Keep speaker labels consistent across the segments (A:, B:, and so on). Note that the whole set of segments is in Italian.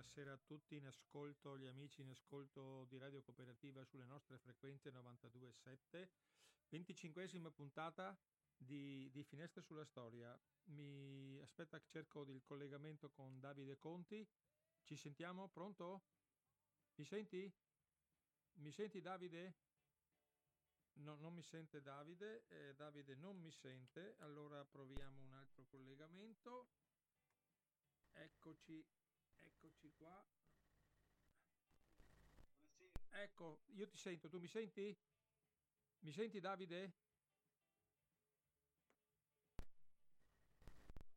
A: buonasera a tutti in ascolto, gli amici in ascolto di Radio Cooperativa sulle nostre frequenze 92.7. 25esima puntata di, di Finestre sulla Storia. Mi aspetta che cerco il collegamento con Davide Conti. Ci sentiamo? Pronto? Mi senti? Mi senti Davide? No, non mi sente Davide, eh, Davide non mi sente, allora proviamo un altro collegamento. Eccoci, eccoci qua. Ecco, io ti sento, tu mi senti? Mi senti Davide?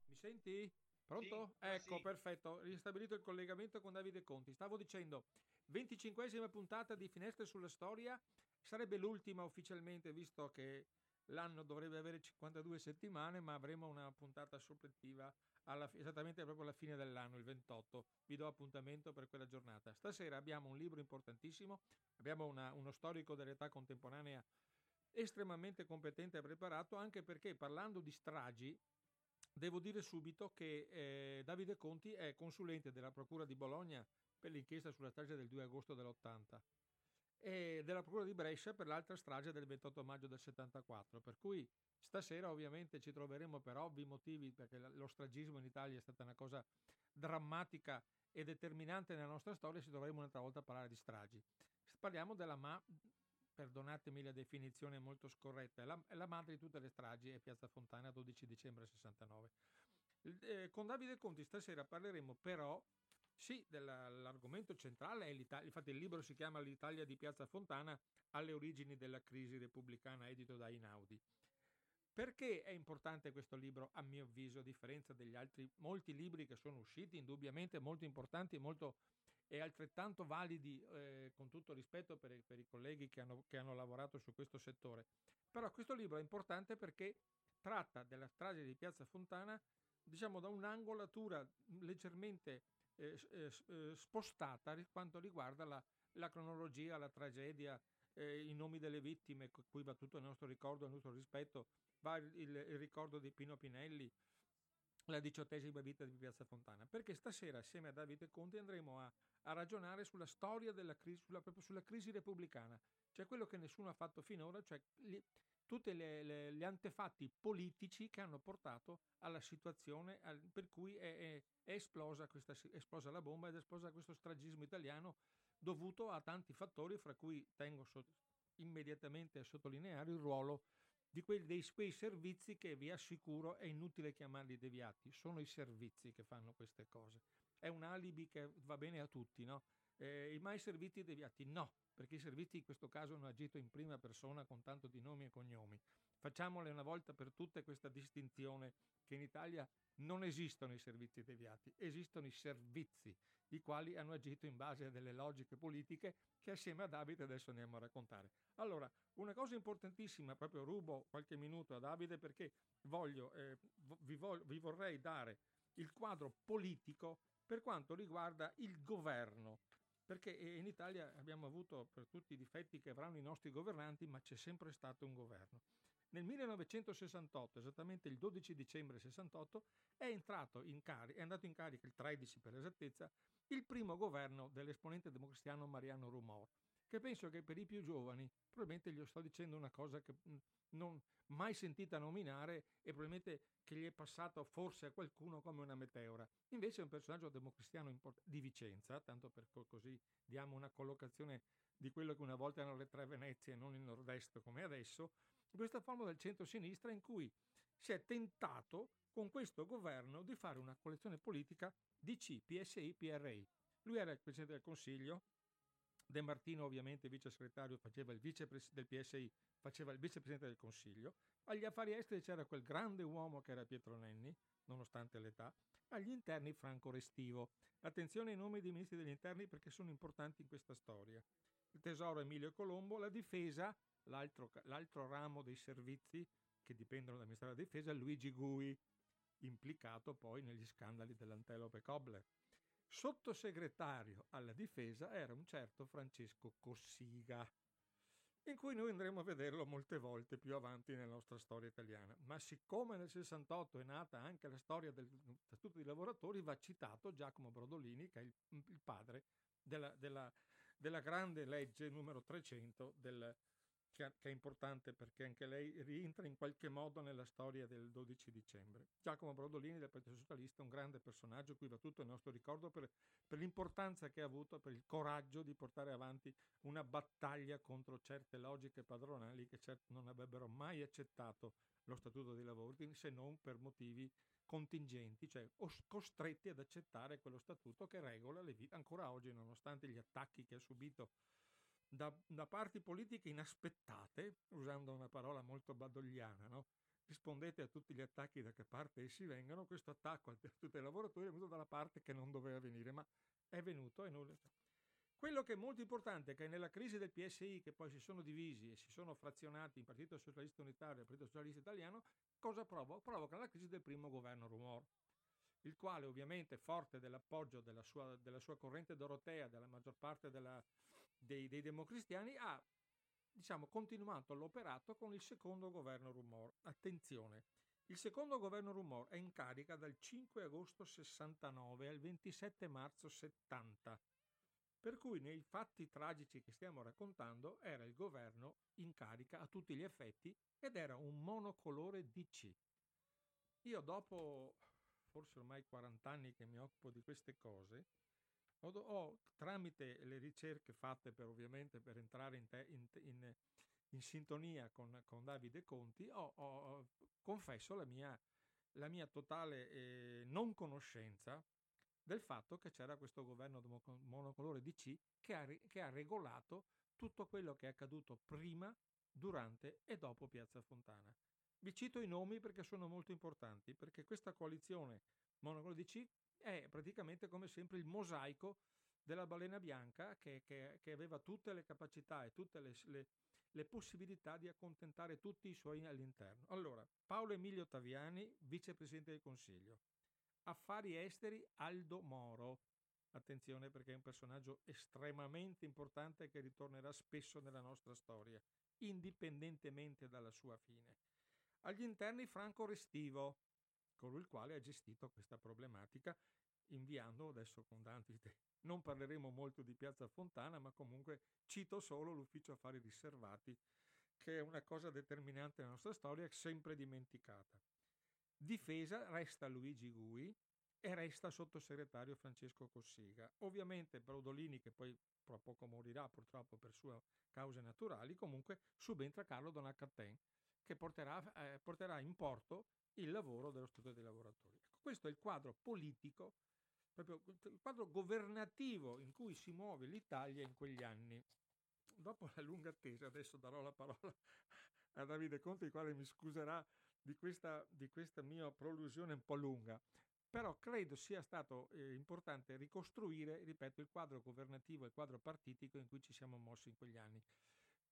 A: Mi senti? Pronto? Sì, ecco, sì. perfetto. Ristabilito il collegamento con Davide Conti. Stavo dicendo, 25esima puntata di Finestre sulla Storia. Sarebbe l'ultima ufficialmente, visto che l'anno dovrebbe avere 52 settimane, ma avremo una puntata supplettiva alla, esattamente proprio alla fine dell'anno, il 28. Vi do appuntamento per quella giornata. Stasera abbiamo un libro importantissimo, abbiamo una, uno storico dell'età contemporanea estremamente competente e preparato, anche perché parlando di stragi, devo dire subito che eh, Davide Conti è consulente della Procura di Bologna per l'inchiesta sulla strage del 2 agosto dell'80 e della Procura di Brescia per l'altra strage del 28 maggio del 74, per cui Stasera ovviamente ci troveremo per ovvi motivi, perché lo stragismo in Italia è stata una cosa drammatica e determinante nella nostra storia, ci troveremo un'altra volta a parlare di stragi. Parliamo della ma, perdonatemi la definizione molto scorretta, è la, la madre di tutte le stragi, è Piazza Fontana, 12 dicembre 69. Eh, con Davide Conti stasera parleremo però sì, dell'argomento centrale è l'Italia. Infatti, il libro si chiama L'Italia di Piazza Fontana alle origini della crisi repubblicana, edito da Inaudi. Perché è importante questo libro, a mio avviso, a differenza degli altri molti libri che sono usciti, indubbiamente molto importanti molto, e altrettanto validi, eh, con tutto rispetto per, i, per i colleghi che hanno, che hanno lavorato su questo settore. Però questo libro è importante perché tratta della strage di Piazza Fontana, diciamo, da un'angolatura leggermente spostata per quanto riguarda la, la cronologia, la tragedia, eh, i nomi delle vittime, cui va tutto il nostro ricordo il nostro rispetto va il, il ricordo di Pino Pinelli, la diciottesima vita di Piazza Fontana, perché stasera assieme a Davide Conti andremo a, a ragionare sulla storia della crisi, sulla, sulla, crisi repubblicana, cioè quello che nessuno ha fatto finora, cioè tutti gli antefatti politici che hanno portato alla situazione al, per cui è, è, è, esplosa questa, è esplosa la bomba ed è esplosa questo stragismo italiano dovuto a tanti fattori, fra cui tengo so, immediatamente a sottolineare il ruolo di quei, dei, quei servizi che vi assicuro è inutile chiamarli deviati, sono i servizi che fanno queste cose. È un alibi che va bene a tutti, no? Eh, mai servizi deviati? No, perché i servizi in questo caso hanno agito in prima persona con tanto di nomi e cognomi. Facciamole una volta per tutte questa distinzione che in Italia non esistono i servizi deviati, esistono i servizi, i quali hanno agito in base a delle logiche politiche che assieme a Davide adesso andiamo a raccontare. Allora, una cosa importantissima, proprio rubo qualche minuto a Davide perché voglio, eh, vi, vo- vi vorrei dare il quadro politico per quanto riguarda il governo perché in Italia abbiamo avuto per tutti i difetti che avranno i nostri governanti, ma c'è sempre stato un governo. Nel 1968, esattamente il 12 dicembre 68, è, entrato in carica, è andato in carica il 13 per esattezza, il primo governo dell'esponente democristiano Mariano Rumor, che penso che per i più giovani, probabilmente gli sto dicendo una cosa che non mai sentita nominare e probabilmente che gli è passato forse a qualcuno come una meteora. Invece è un personaggio democristiano di Vicenza, tanto per così diamo una collocazione di quello che una volta erano le tre Venezie e non il nord-est come adesso, questa forma del centro-sinistra in cui si è tentato con questo governo di fare una collezione politica DC, PSI, PRI. Lui era il Presidente del Consiglio, De Martino ovviamente vice segretario faceva il vice del PSI, faceva il vicepresidente del Consiglio, agli affari esteri c'era quel grande uomo che era Pietro Nenni, nonostante l'età, agli interni Franco Restivo. Attenzione ai nomi dei ministri degli interni perché sono importanti in questa storia. Il tesoro Emilio Colombo, la difesa l'altro, l'altro ramo dei servizi che dipendono dal Ministero della Difesa Luigi Gui, implicato poi negli scandali dell'Antelope Kobler. Sottosegretario alla difesa era un certo Francesco Cossiga. in cui noi andremo a vederlo molte volte più avanti nella nostra storia italiana. Ma siccome nel 68 è nata anche la storia del Statuto dei lavoratori, va citato Giacomo Brodolini, che è il, padre della, della, della, grande legge numero 300 del, che, è importante perché anche lei rientra in qualche modo nella storia del 12 dicembre. Giacomo Brodolini del Partito Socialista è un grande personaggio, cui va tutto il nostro ricordo per, per l'importanza che ha avuto, per il coraggio di portare avanti una battaglia contro certe logiche padronali che certo non avrebbero mai accettato lo Statuto dei lavori se non per motivi contingenti, cioè costretti ad accettare quello statuto che regola le vite. Ancora oggi, nonostante gli attacchi che ha subito da, da, parti politiche inaspettate, usando una parola molto badogliana, no? rispondete a tutti gli attacchi da che parte essi vengono, questo attacco a tutti i lavoratori è venuto dalla parte che non doveva venire, ma è venuto e non... Quello che è molto importante è che nella crisi del PSI, che poi si sono divisi e si sono frazionati in Partito Socialista Unitario e Partito Socialista Italiano, cosa provoca? Provoca la crisi del primo governo Rumor il quale ovviamente forte dell'appoggio della sua, della sua corrente dorotea, della maggior parte della, dei, dei, democristiani, ha diciamo, continuato l'operato con il secondo governo Rumor. Attenzione, il secondo governo Rumor è in carica dal 5 agosto 69 al 27 marzo 70, per cui nei fatti tragici che stiamo raccontando era il governo in carica a tutti gli effetti ed era un monocolore DC. Io dopo forse ormai 40 anni che mi occupo di queste cose, ho, ho tramite le ricerche fatte per ovviamente per entrare in, te, in, in, in sintonia con, con, Davide Conti, ho, ho, confesso la mia, la mia totale eh, non conoscenza del fatto che c'era questo governo monocolore DC che ha, che ha regolato tutto quello che è accaduto prima, durante e dopo Piazza Fontana. Vi cito i nomi perché sono molto importanti, perché questa coalizione monocolo DC è praticamente come sempre il mosaico della balena bianca che, che, che aveva tutte le capacità e tutte le, le, le, possibilità di accontentare tutti i suoi all'interno. Allora, Paolo Emilio Taviani, vicepresidente del Consiglio. Affari esteri Aldo Moro. Attenzione perché è un personaggio estremamente importante che ritornerà spesso nella nostra storia, indipendentemente dalla sua fine. Agli interni Franco Restivo, con il quale ha gestito questa problematica, inviando adesso con Dante. Non parleremo molto di Piazza Fontana, ma comunque cito solo l'ufficio affari riservati, che è una cosa determinante nella nostra storia, sempre dimenticata. Difesa resta Luigi Gui e resta sottosegretario Francesco Cossiga. Ovviamente Brodolini, che poi tra poco morirà purtroppo per sue cause naturali, comunque subentra Carlo Donaccaten, che porterà, eh, porterà in porto il lavoro dello Statuto dei lavoratori. Ecco, questo è il quadro politico, proprio il quadro governativo in cui si muove l'Italia in quegli anni. Dopo la lunga attesa, adesso darò la parola a Davide Conte, il quale mi scuserà di questa, di questa mia prolusione un po' lunga, però credo sia stato eh, importante ricostruire, ripeto, il quadro governativo e il quadro partitico in cui ci siamo mossi in quegli anni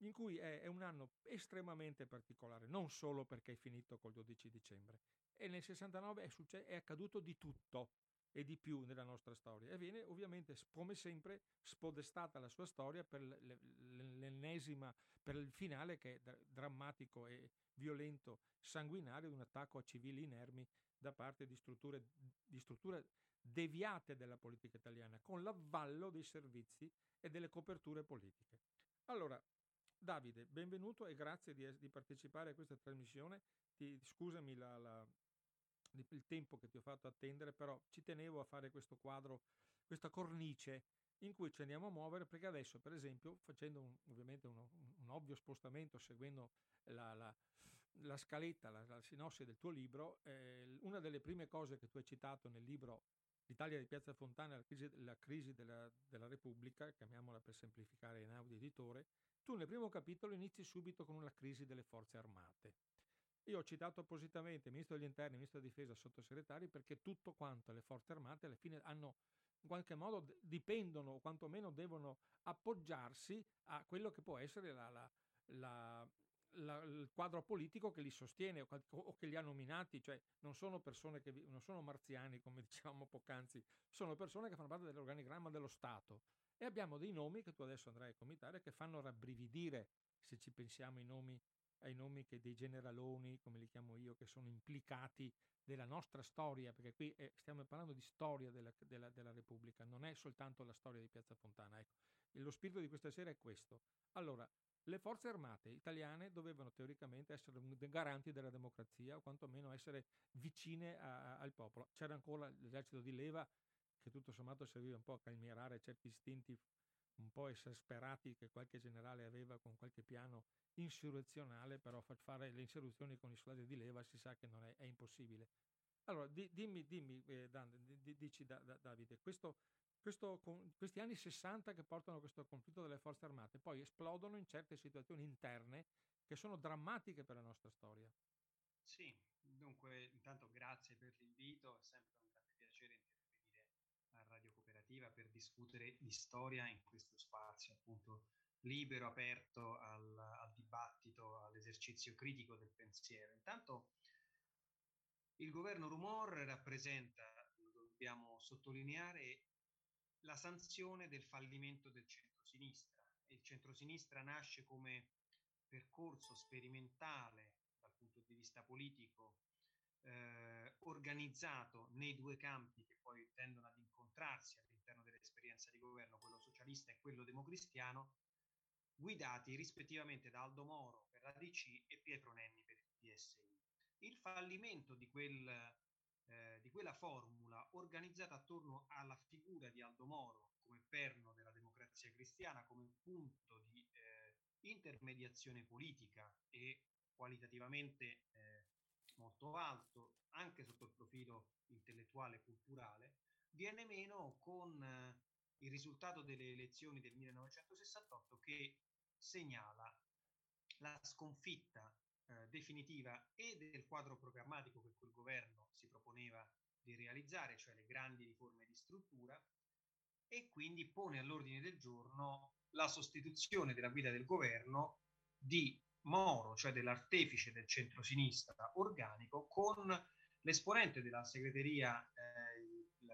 A: in cui è, è, un anno estremamente particolare, non solo perché è finito col 12 dicembre. E nel 69 è, succe- è accaduto di tutto e di più nella nostra storia e viene ovviamente come sempre spodestata la sua storia per l'ennesima per il finale che è drammatico e violento sanguinario di un attacco a civili inermi da parte di strutture, di strutture deviate della politica italiana con l'avvallo dei servizi e delle coperture politiche allora Davide, benvenuto e grazie di, di partecipare a questa trasmissione. Ti, scusami la, la, il tempo che ti ho fatto attendere, però ci tenevo a fare questo quadro, questa cornice in cui ci andiamo a muovere perché adesso, per esempio, facendo un, ovviamente uno, un, ovvio spostamento, seguendo la, la, la scaletta, la, la, sinossi del tuo libro, eh, una delle prime cose che tu hai citato nel libro L'Italia di Piazza Fontana, la crisi, la crisi della, della Repubblica, chiamiamola per semplificare in audio editore, tu nel primo capitolo inizi subito con una crisi delle forze armate. Io ho citato appositamente ministro degli interni, ministro della difesa, sottosegretari, perché tutto quanto le forze armate alla fine hanno in qualche modo dipendono o quantomeno devono appoggiarsi a quello che può essere la, la, la, la, il quadro politico che li sostiene o, o, che li ha nominati, cioè non sono persone che non sono marziani come dicevamo poc'anzi, sono persone che fanno parte dell'organigramma dello Stato e abbiamo dei nomi che tu adesso andrai a comitare che fanno rabbrividire se ci pensiamo ai nomi, ai nomi che dei generaloni, come li chiamo io, che sono implicati della nostra storia, perché qui è, stiamo parlando di storia della, della, della, Repubblica, non è soltanto la storia di Piazza Fontana. Ecco. lo spirito di questa sera è questo. Allora, le forze armate italiane dovevano teoricamente essere garanti della democrazia o quantomeno essere vicine a, al popolo. C'era ancora l'esercito di leva che tutto sommato serviva un po' a calmierare certi istinti un po' esasperati che qualche generale aveva con qualche piano insurrezionale, però fare le insurrezioni con i soldati di leva si sa che non è, è impossibile. Allora, di, dimmi, dimmi eh, Dan, di, dici da, da, Davide, questo, questo, questi anni 60 che portano a questo conflitto delle forze armate poi esplodono in certe situazioni interne che sono drammatiche per la nostra storia.
B: Sì, dunque intanto grazie per l'invito, è sempre un grande piacere intervenire a Radio Cooperativa per discutere di storia in questo spazio appunto libero, aperto al, al dibattito, all'esercizio critico del pensiero. Intanto il governo Rumor rappresenta, lo dobbiamo sottolineare, la sanzione del fallimento del centrosinistra. Il centrosinistra nasce come percorso sperimentale dal punto di vista politico, eh, organizzato nei due campi che poi tendono ad incontrarsi all'interno dell'esperienza di governo, quello socialista e quello democristiano, guidati rispettivamente da Aldo Moro per la DC e Pietro Nenni per il PSI. Il fallimento di quel eh, di quella formula organizzata attorno alla figura di Aldo Moro come perno della democrazia cristiana, come punto di eh, intermediazione politica e qualitativamente eh, molto alto, anche sotto il profilo intellettuale e culturale, viene meno con eh, il risultato delle elezioni del 1968 che segnala la sconfitta eh, definitiva e del quadro programmatico che quel governo si proponeva di realizzare, cioè le grandi riforme di struttura, e quindi pone all'ordine del giorno la sostituzione della guida del governo di Moro, cioè dell'artefice del centro-sinistra organico, con l'esponente della segreteria, eh, il,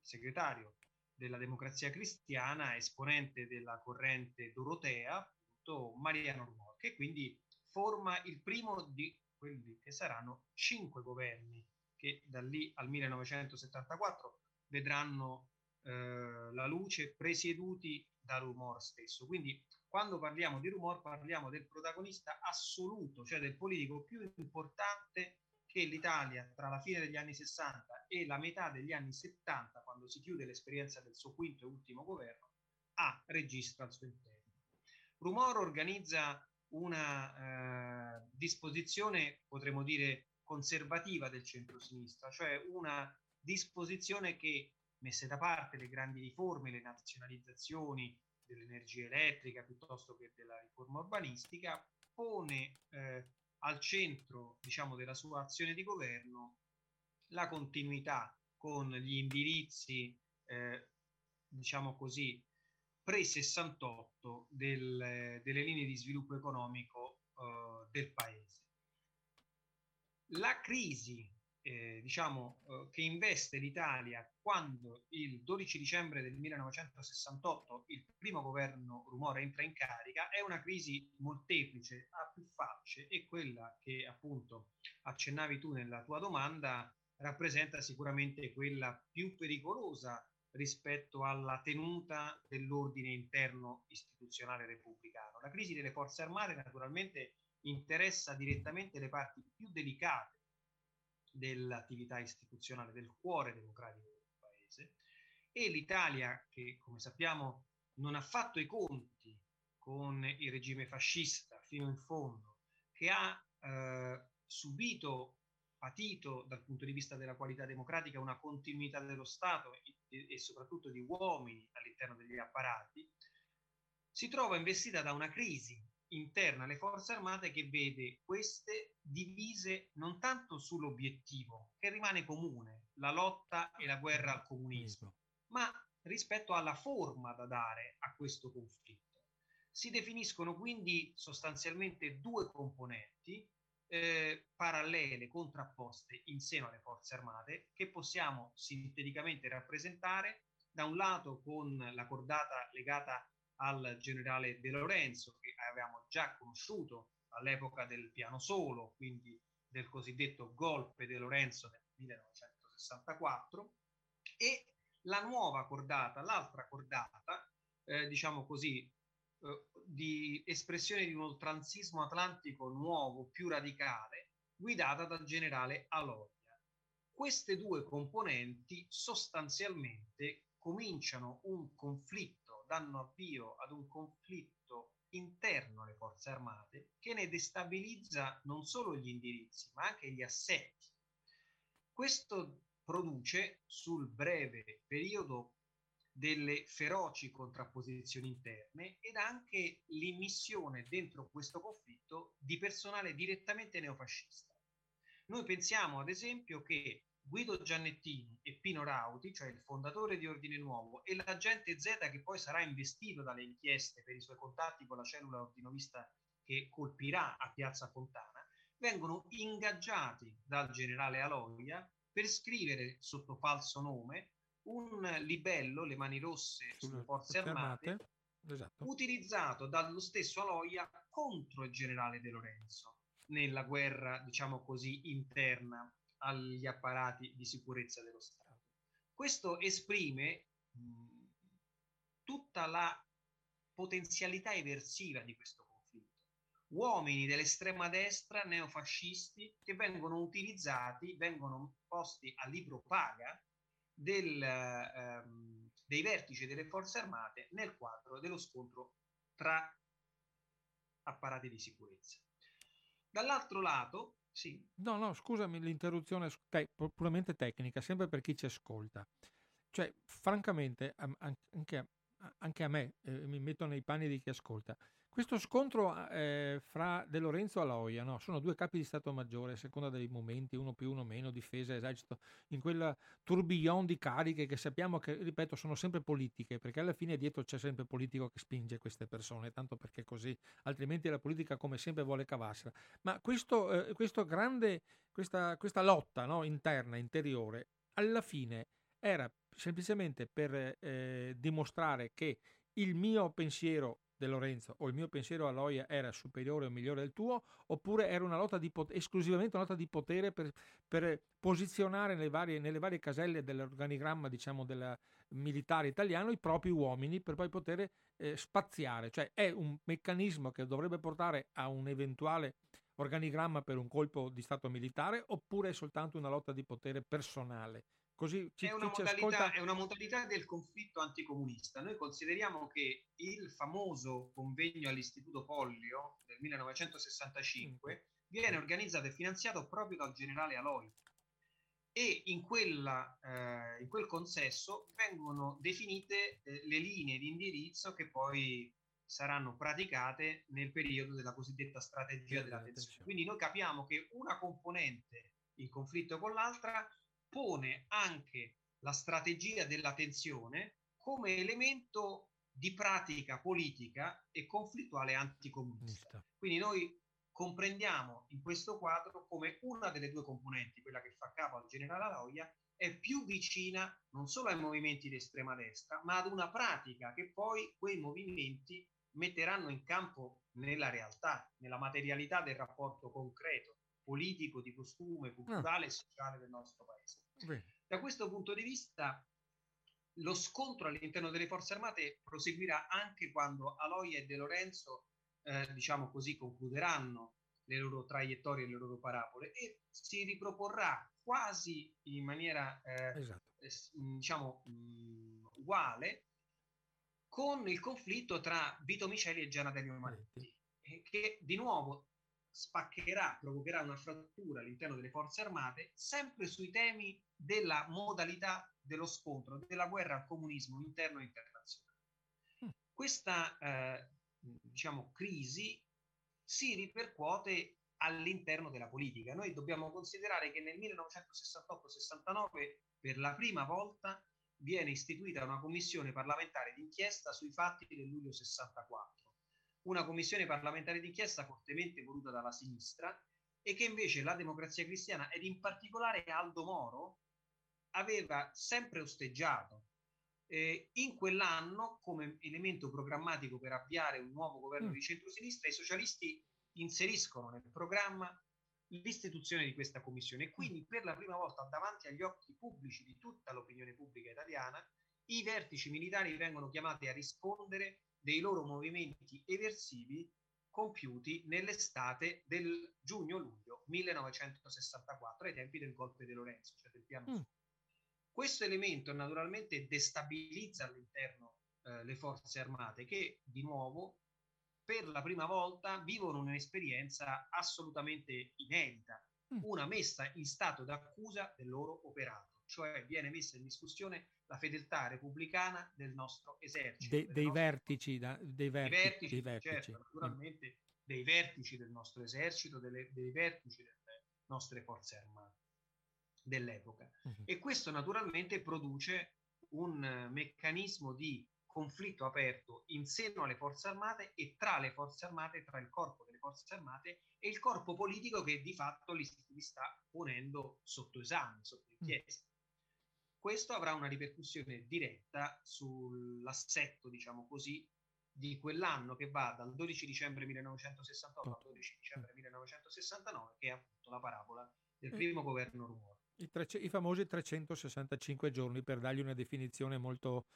B: segretario della democrazia cristiana, esponente della corrente dorotea, appunto Mariano Rumor, che quindi forma il primo di quelli che saranno cinque governi che da lì al 1974 vedranno eh, la luce presieduti da Rumor stesso. Quindi quando parliamo di Rumor parliamo del protagonista assoluto, cioè del politico più importante che l'Italia tra la fine degli anni 60 e la metà degli anni 70, quando si chiude l'esperienza del suo quinto e ultimo governo, ha registra al suo interno. Rumor organizza una eh, disposizione, potremmo dire, conservativa del centro-sinistra, cioè una disposizione che, messe da parte le grandi riforme, le nazionalizzazioni dell'energia elettrica piuttosto che della riforma urbanistica, pone eh, al centro diciamo, della sua azione di governo la continuità con gli indirizzi, eh, diciamo così, pre-68 del, delle linee di sviluppo economico uh, del paese. La crisi eh, diciamo, uh, che investe l'Italia quando il 12 dicembre del 1968 il primo governo Rumore entra in carica è una crisi molteplice, ha più facce e quella che appunto accennavi tu nella tua domanda rappresenta sicuramente quella più pericolosa rispetto alla tenuta dell'ordine interno istituzionale repubblicano. La crisi delle forze armate naturalmente interessa direttamente le parti più delicate dell'attività istituzionale, del cuore democratico del paese e l'Italia che, come sappiamo, non ha fatto i conti con il regime fascista fino in fondo, che ha eh, subito patito dal punto di vista della qualità democratica una continuità dello Stato e, e soprattutto di uomini all'interno degli apparati, si trova investita da una crisi interna alle forze armate che vede queste divise non tanto sull'obiettivo, che rimane comune, la lotta e la guerra al comunismo, ma rispetto alla forma da dare a questo conflitto. Si definiscono quindi sostanzialmente due componenti eh, parallele, contrapposte in seno alle forze armate che possiamo sinteticamente rappresentare da un lato con la cordata legata al generale De Lorenzo, che avevamo già conosciuto all'epoca del piano solo, quindi del cosiddetto golpe De Lorenzo nel 1964, e la nuova cordata, l'altra cordata, eh, diciamo così, eh, di espressione di un oltranzismo atlantico nuovo, più radicale, guidata dal generale Aloia. Queste due componenti sostanzialmente cominciano un conflitto, danno avvio ad un conflitto interno alle forze armate che ne destabilizza non solo gli indirizzi ma anche gli assetti. Questo produce sul breve periodo delle feroci contrapposizioni interne ed anche l'immissione dentro questo conflitto di personale direttamente neofascista. Noi pensiamo ad esempio che Guido Giannettini e Pino Rauti, cioè il fondatore di Ordine Nuovo, e l'agente Z che poi sarà investito dalle inchieste per i suoi contatti con la cellula ordinovista che colpirà a Piazza Fontana, vengono ingaggiati dal generale Aloia per scrivere sotto falso nome un libello, le mani rosse sulle forze armate, armate. Esatto. utilizzato dallo stesso Aloia contro il generale De Lorenzo nella guerra, diciamo così, interna agli apparati di sicurezza dello Stato. Questo esprime mh, tutta la potenzialità eversiva di questo conflitto. Uomini dell'estrema destra, neofascisti, che vengono utilizzati, vengono posti a libro paga del, ehm, dei vertici delle forze armate nel quadro dello scontro tra apparati di sicurezza. Dall'altro lato, sì.
A: No, no, scusami l'interruzione te- puramente tecnica, sempre per chi ci ascolta. Cioè, francamente, anche, anche a me, eh, mi metto nei panni di chi ascolta, questo scontro eh, fra De Lorenzo e Aloia no? sono due capi di Stato Maggiore a seconda dei momenti, uno più, uno meno, difesa, esercito, in quel tourbillon di cariche che sappiamo che, ripeto, sono sempre politiche, perché alla fine dietro c'è sempre politico che spinge queste persone, tanto perché così, altrimenti la politica come sempre vuole cavarsela. Ma questo, eh, questo grande, questa, questa lotta no? interna, interiore, alla fine era semplicemente per eh, dimostrare che il mio pensiero De Lorenzo o il mio pensiero a Loia era superiore o migliore del tuo, oppure era una lotta di pot- esclusivamente una lotta di potere per, per posizionare nelle varie, nelle varie, caselle dell'organigramma diciamo, del militare italiano i propri uomini per poi poter eh, spaziare. Cioè è un meccanismo che dovrebbe portare a un eventuale organigramma per un colpo di Stato militare oppure è soltanto una lotta di potere personale? Così
B: ci, è, una modalità, è, una modalità, del conflitto anticomunista. Noi consideriamo che il famoso convegno all'Istituto Pollio del 1965 mm. viene organizzato e finanziato proprio dal generale Aloi e in, quella, eh, in quel consesso vengono definite eh, le linee di indirizzo che poi saranno praticate nel periodo della cosiddetta strategia della tensione. Quindi noi capiamo che una componente in conflitto con l'altra pone anche la strategia della tensione come elemento di pratica politica e conflittuale anticomunista. Quindi noi comprendiamo in questo quadro come una delle due componenti, quella che fa capo al generale Aloia, è più vicina non solo ai movimenti di estrema destra, ma ad una pratica che poi quei movimenti metteranno in campo nella realtà, nella materialità del rapporto concreto politico, di costume, ah. culturale e sociale del nostro paese. Beh. Da questo punto di vista, lo scontro all'interno delle forze armate proseguirà anche quando Aloia e De Lorenzo, eh, diciamo così, concluderanno le loro traiettorie, le loro parabole e si riproporrà quasi in maniera, eh, esatto. eh, diciamo, mh, uguale con il conflitto tra Vito Miceli e Gianna Delio Manetti, che di nuovo spaccherà, provocherà una frattura all'interno delle forze armate, sempre sui temi della modalità dello scontro, della guerra al comunismo interno e internazionale. Mm. Questa eh, diciamo, crisi si ripercuote all'interno della politica. Noi dobbiamo considerare che nel 1968-69 per la prima volta viene istituita una commissione parlamentare d'inchiesta sui fatti del luglio 64 una commissione parlamentare d'inchiesta fortemente voluta dalla sinistra e che invece la democrazia cristiana ed in particolare Aldo Moro aveva sempre osteggiato. Eh, in quell'anno, come elemento programmatico per avviare un nuovo governo mm. di centrosinistra, i socialisti inseriscono nel programma l'istituzione di questa commissione e mm. quindi per la prima volta davanti agli occhi pubblici di tutta l'opinione pubblica italiana i vertici militari vengono chiamati a rispondere dei loro movimenti eversivi compiuti nell'estate del giugno-luglio 1964 ai tempi del golpe di Lorenzo, cioè del piano mm. Questo elemento naturalmente destabilizza all'interno eh, le forze armate che di nuovo per la prima volta vivono un'esperienza assolutamente inedita, mm. una messa in stato d'accusa del loro operato, cioè viene messa in discussione la fedeltà repubblicana del nostro esercito.
A: De, dei, nostro... Vertici, da, dei, vertici, dei vertici,
B: dei vertici. Certo, naturalmente mm. dei vertici del nostro esercito, delle, dei vertici delle nostre forze armate dell'epoca. Uh-huh. E questo naturalmente produce un meccanismo di conflitto aperto in seno alle forze armate e tra le forze armate, tra il corpo delle forze armate e il corpo politico che di fatto li, li sta ponendo sotto esame, sotto mm. inchiesta. Questo avrà una ripercussione diretta sull'assetto, diciamo così, di quell'anno che va dal 12 dicembre 1968 al 12 dicembre 1969, che è appunto la parabola del primo governo Rumore.
A: I, tre, I famosi 365 giorni, per dargli una definizione molto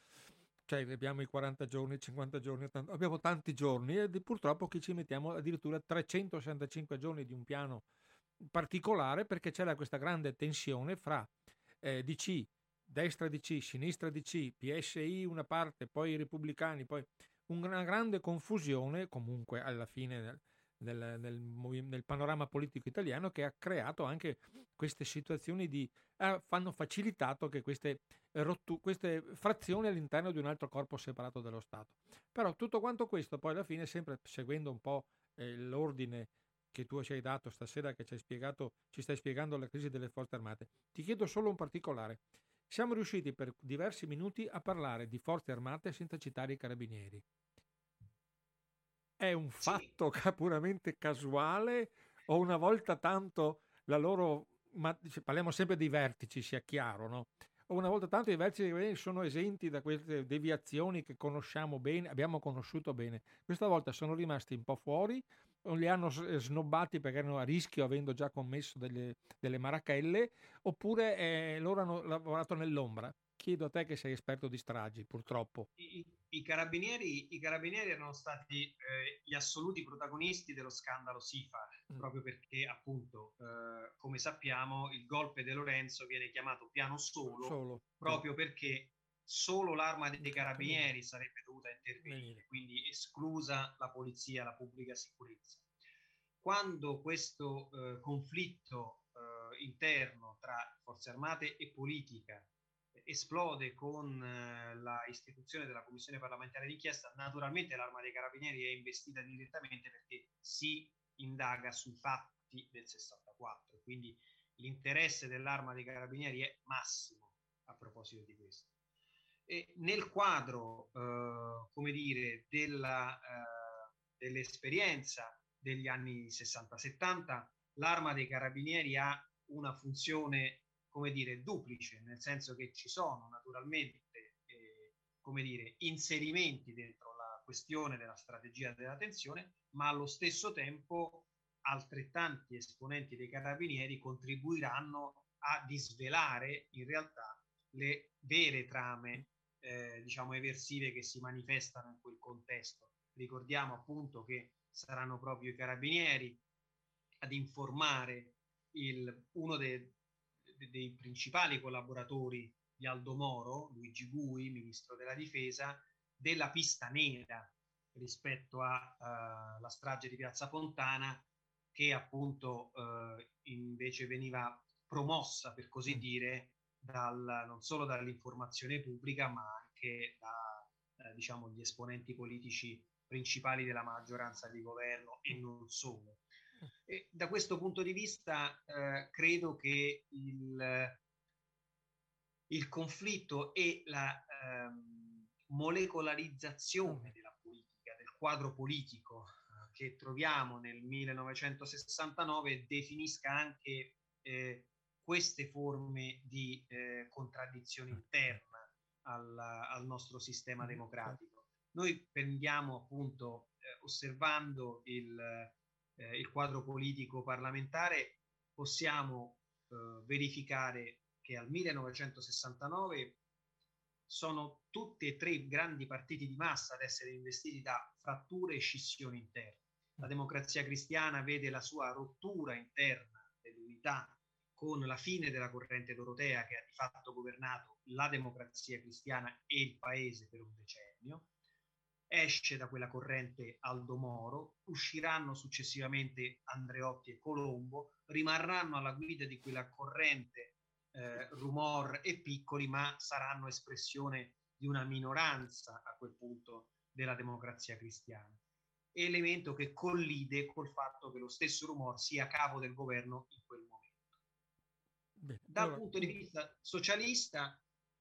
A: cioè abbiamo i 40 giorni, 50 giorni, abbiamo tanti giorni e purtroppo qui ci mettiamo addirittura 365 giorni di un piano particolare perché c'era questa grande tensione fra eh, DC, destra DC, sinistra DC, PSI una parte, poi i repubblicani, poi una grande confusione comunque alla fine nel, nel, nel panorama politico italiano che ha creato anche queste situazioni di eh, fanno facilitato che queste, rottu- queste frazioni all'interno di un altro corpo separato dallo Stato. Però tutto quanto questo poi alla fine, sempre seguendo un po' eh, l'ordine che tu ci hai dato stasera, che ci, hai spiegato, ci stai spiegando la crisi delle forze armate, ti chiedo solo un particolare. Siamo riusciti per diversi minuti a parlare di forze armate senza citare i carabinieri. È un fatto sì. puramente casuale o una volta tanto la loro ma parliamo sempre dei vertici, sia chiaro, no? Una volta tanto i vertici sono esenti da queste deviazioni che conosciamo bene, abbiamo conosciuto bene. Questa volta sono rimasti un po' fuori, li hanno eh, snobbati perché erano a rischio avendo già commesso delle, delle marachelle, oppure eh, loro hanno lavorato nell'ombra chiedo a te che sei esperto di stragi, purtroppo.
B: I, i, carabinieri, i carabinieri, erano stati eh, gli assoluti protagonisti dello scandalo SIFA, mm. proprio perché appunto, eh, come sappiamo, il golpe di Lorenzo viene chiamato piano solo, solo. proprio mm. perché solo l'arma dei carabinieri sarebbe dovuta intervenire, quindi esclusa la polizia, la pubblica sicurezza. Quando questo eh, conflitto eh, interno tra forze armate e politica esplode con eh, la istituzione della commissione parlamentare d'inchiesta, naturalmente l'arma dei carabinieri è investita direttamente perché si indaga sui fatti del 64, quindi l'interesse dell'arma dei carabinieri è massimo a proposito di questo. E nel quadro, eh, come dire, della, eh, dell'esperienza degli anni 60-70, l'arma dei carabinieri ha una funzione come dire, duplice, nel senso che ci sono naturalmente, eh, come dire, inserimenti dentro la questione della strategia della tensione, ma allo stesso tempo altrettanti esponenti dei carabinieri contribuiranno a disvelare in realtà le vere trame, eh, diciamo, eversive che si manifestano in quel contesto. Ricordiamo appunto che saranno proprio i carabinieri ad informare il, uno dei, dei principali collaboratori di Aldo Moro, Luigi Gui, ministro della difesa, della pista nera rispetto alla uh, strage di Piazza Fontana, che appunto uh, invece veniva promossa, per così mm. dire, dal, non solo dall'informazione pubblica, ma anche da eh, diciamo, gli esponenti politici principali della maggioranza di governo e non solo. E da questo punto di vista eh, credo che il, il, conflitto e la ehm, molecolarizzazione della politica, del quadro politico eh, che troviamo nel 1969 definisca anche eh, queste forme di eh, contraddizione interna al, al nostro sistema democratico. Noi prendiamo appunto, eh, osservando il, eh, il, quadro politico parlamentare, possiamo eh, verificare che al 1969 sono tutti e tre i grandi partiti di massa ad essere investiti da fratture e scissioni interne. La democrazia cristiana vede la sua rottura interna dell'unità con la fine della corrente dorotea che ha di fatto governato la democrazia cristiana e il paese per un decennio. Esce da quella corrente Aldo Moro, usciranno successivamente Andreotti e Colombo, rimarranno alla guida di quella corrente eh, Rumor e Piccoli, ma saranno espressione di una minoranza a quel punto della democrazia cristiana. Elemento che collide col fatto che lo stesso Rumor sia capo del governo in quel momento. Bene, Dal allora... punto di vista socialista,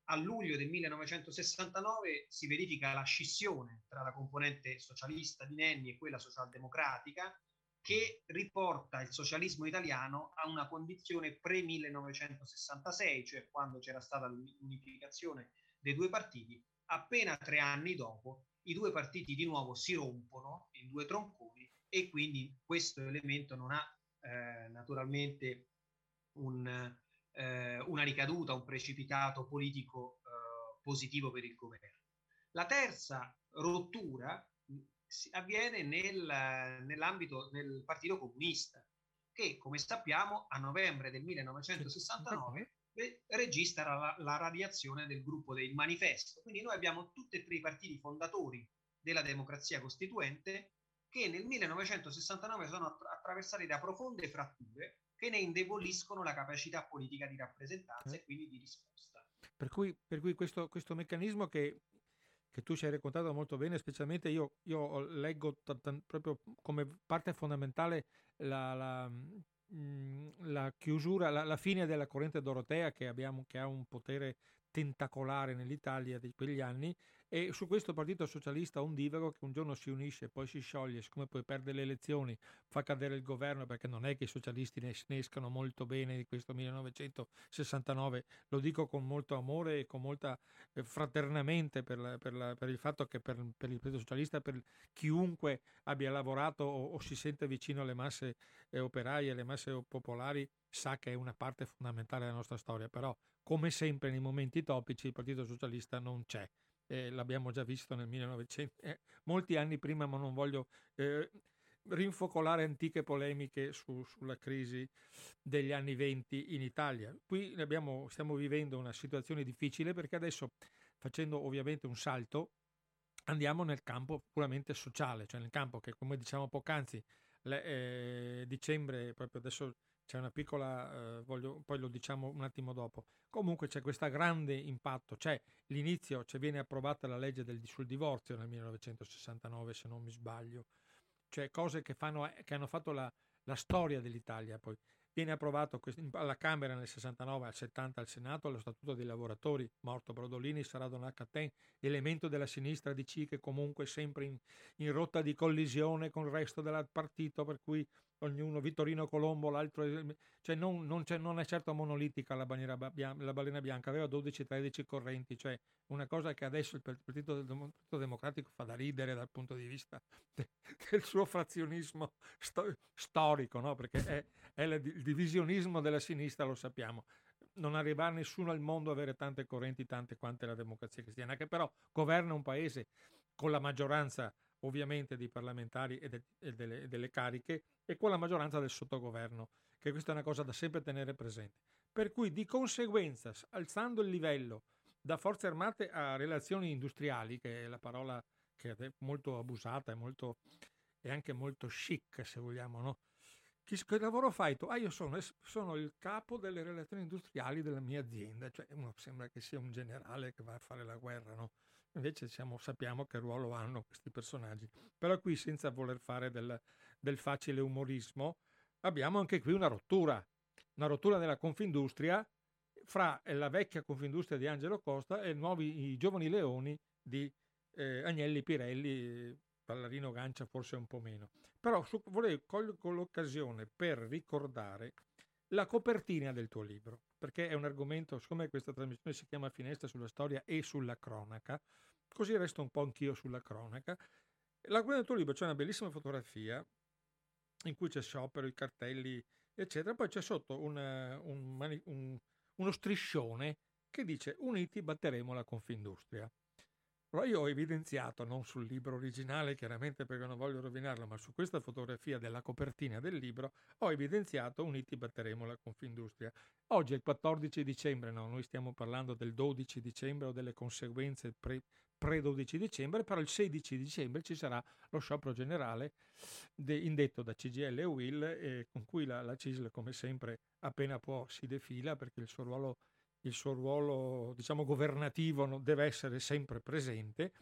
B: a luglio del 1969 si verifica la scissione tra la componente socialista di Nenni e quella socialdemocratica che riporta il socialismo italiano a una condizione pre-1966, cioè quando c'era stata l'unificazione dei due partiti. Appena tre anni dopo, i due partiti di nuovo si rompono in due tronconi e quindi questo elemento non ha eh, naturalmente un, eh, una ricaduta, un precipitato politico eh, positivo per il governo. La terza rottura avviene nel, nell'ambito del Partito Comunista, che come sappiamo a novembre del 1969 registra la, la radiazione del gruppo del Manifesto. Quindi noi abbiamo tutti e tre i partiti fondatori della democrazia costituente che nel 1969 sono attraversati da profonde fratture che ne indeboliscono la capacità politica di rappresentanza eh. e quindi di risposta.
A: Per cui, per cui questo, questo, meccanismo che, che, tu ci hai raccontato molto bene, specialmente io, io leggo t- t- proprio come parte fondamentale la, la, mm, la chiusura, la, la, fine della corrente dorotea che, abbiamo, che ha un potere tentacolare nell'Italia di quegli anni e su questo partito socialista ondivero che un giorno si unisce, poi si scioglie, siccome poi perde le elezioni, fa cadere il governo perché non è che i socialisti ne, ne escano molto bene di questo 1969, lo dico con molto amore e con molta eh, fraternamente per, la, per, la, per, il fatto che per, per, il Partito Socialista, per chiunque abbia lavorato o, o si sente vicino alle masse eh, operaie, alle masse popolari, sa che è una parte fondamentale della nostra storia, però come sempre nei momenti topici il Partito Socialista non c'è eh, l'abbiamo già visto nel 1900, eh, molti anni prima, ma non voglio eh, rinfocolare antiche polemiche su, sulla crisi degli anni 20 in Italia. Qui abbiamo, stiamo vivendo una situazione difficile perché adesso, facendo ovviamente un salto, andiamo nel campo puramente sociale, cioè nel campo che, come diciamo poc'anzi, le, eh, dicembre, proprio adesso c'è una piccola, eh, voglio, poi lo diciamo un attimo dopo. Comunque c'è questo grande impatto, c'è l'inizio, cioè viene approvata la legge del, sul divorzio nel 1969 se non mi sbaglio, cioè cose che, fanno, che hanno fatto la, la storia dell'Italia poi. Viene approvato alla Camera nel 69, al 70 al Senato lo Statuto dei lavoratori, morto Brodolini, sarà Don H. elemento della sinistra DC che comunque sempre in, in rotta di collisione con il resto del partito, per cui ognuno, Vittorino Colombo, l'altro, cioè non, non, non, è certo monolitica la, bandiera, la balena bianca, aveva 12-13 correnti, cioè una cosa che adesso il Partito Democratico fa da ridere dal punto di vista del suo frazionismo sto, storico, no? perché è, è il divisionismo della sinistra, lo sappiamo. Non arriva nessuno al mondo a avere tante correnti, tante quante la democrazia cristiana, che però governa un paese con la maggioranza ovviamente dei parlamentari e, de, e delle, delle, cariche e con la maggioranza del sottogoverno, che questa è una cosa da sempre tenere presente. Per cui di conseguenza, alzando il livello da forze armate a relazioni industriali, che è la parola che è molto abusata e, molto, e anche molto chic, se vogliamo, no? Che, che lavoro fai tu? Ah, io sono, sono, il capo delle relazioni industriali della mia azienda, cioè uno sembra che sia un generale che va a fare la guerra, no? Invece siamo, sappiamo che ruolo hanno questi personaggi. Però qui, senza voler fare del, del facile umorismo, abbiamo anche qui una rottura. Una rottura nella Confindustria fra la vecchia Confindustria di Angelo Costa e nuovi, i giovani leoni di eh, Agnelli Pirelli, Pallarino Gancia forse un po' meno. Però su, volevo cogliere l'occasione per ricordare la copertina del tuo libro, perché è un argomento, siccome questa trasmissione si chiama Finestra sulla storia e sulla cronaca, così resto un po' anch'io sulla cronaca. La copertina del tuo libro c'è una bellissima fotografia in cui c'è sciopero, i cartelli, eccetera, poi c'è sotto una, un, un, uno striscione che dice uniti batteremo la Confindustria. Però io ho evidenziato, non sul libro originale chiaramente perché non voglio rovinarlo, ma su questa fotografia della copertina del libro, ho evidenziato uniti batteremo la Confindustria. Oggi è il 14 dicembre, no, noi stiamo parlando del 12 dicembre o delle conseguenze pre, pre-12 dicembre, però il 16 dicembre ci sarà lo sciopero generale de, indetto da CGL e Will, eh, con cui la, la CISL come sempre appena può si defila perché il suo ruolo il suo ruolo diciamo governativo deve essere sempre presente.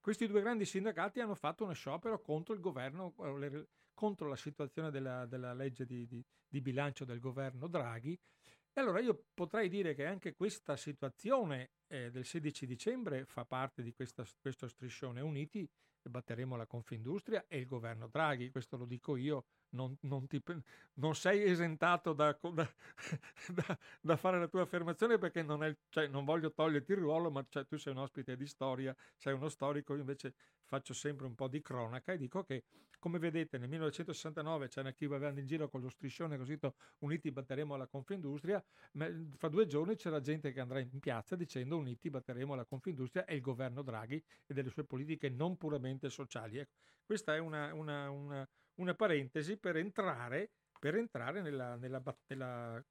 A: Questi due grandi sindacati hanno fatto uno sciopero contro il governo, eh, contro la situazione della, della legge di, di, di, bilancio del governo Draghi. E allora io potrei dire che anche questa situazione eh, del 16 dicembre fa parte di questa, questo striscione uniti, batteremo la Confindustria e il governo Draghi, questo lo dico io non, non, ti, non sei esentato da, da, da, da, fare la tua affermazione perché non, è, cioè, non voglio toglierti il ruolo, ma cioè, tu sei un ospite di storia, sei uno storico, invece faccio sempre un po' di cronaca e dico che, come vedete, nel 1969 c'era chi va in giro con lo striscione così uniti batteremo la Confindustria, ma fra due giorni c'era gente che andrà in piazza dicendo uniti batteremo la Confindustria e il governo Draghi e delle sue politiche non puramente sociali. Ecco, questa è una, una, una una parentesi per entrare, per entrare nella, nella, nella,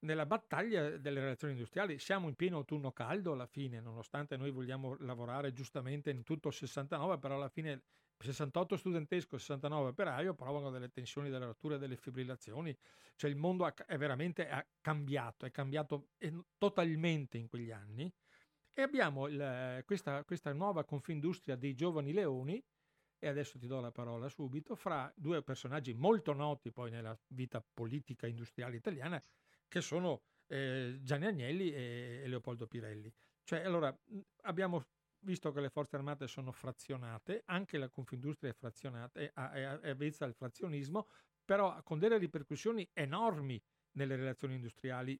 A: nella, battaglia delle relazioni industriali. Siamo in pieno autunno caldo alla fine, nonostante noi vogliamo lavorare giustamente in tutto il 69, però alla fine 68 studentesco, 69 operaio provano delle tensioni, delle rotture, delle fibrillazioni, cioè il mondo è veramente cambiato, è cambiato totalmente in quegli anni e abbiamo il, questa, questa nuova confindustria dei giovani leoni e adesso ti do la parola subito, fra due personaggi molto noti poi nella vita politica industriale italiana, che sono eh, Gianni Agnelli e, e Leopoldo Pirelli. Cioè, allora, abbiamo visto che le forze armate sono frazionate, anche la Confindustria è frazionata, è, è, è avvezza al frazionismo, però con delle ripercussioni enormi nelle relazioni industriali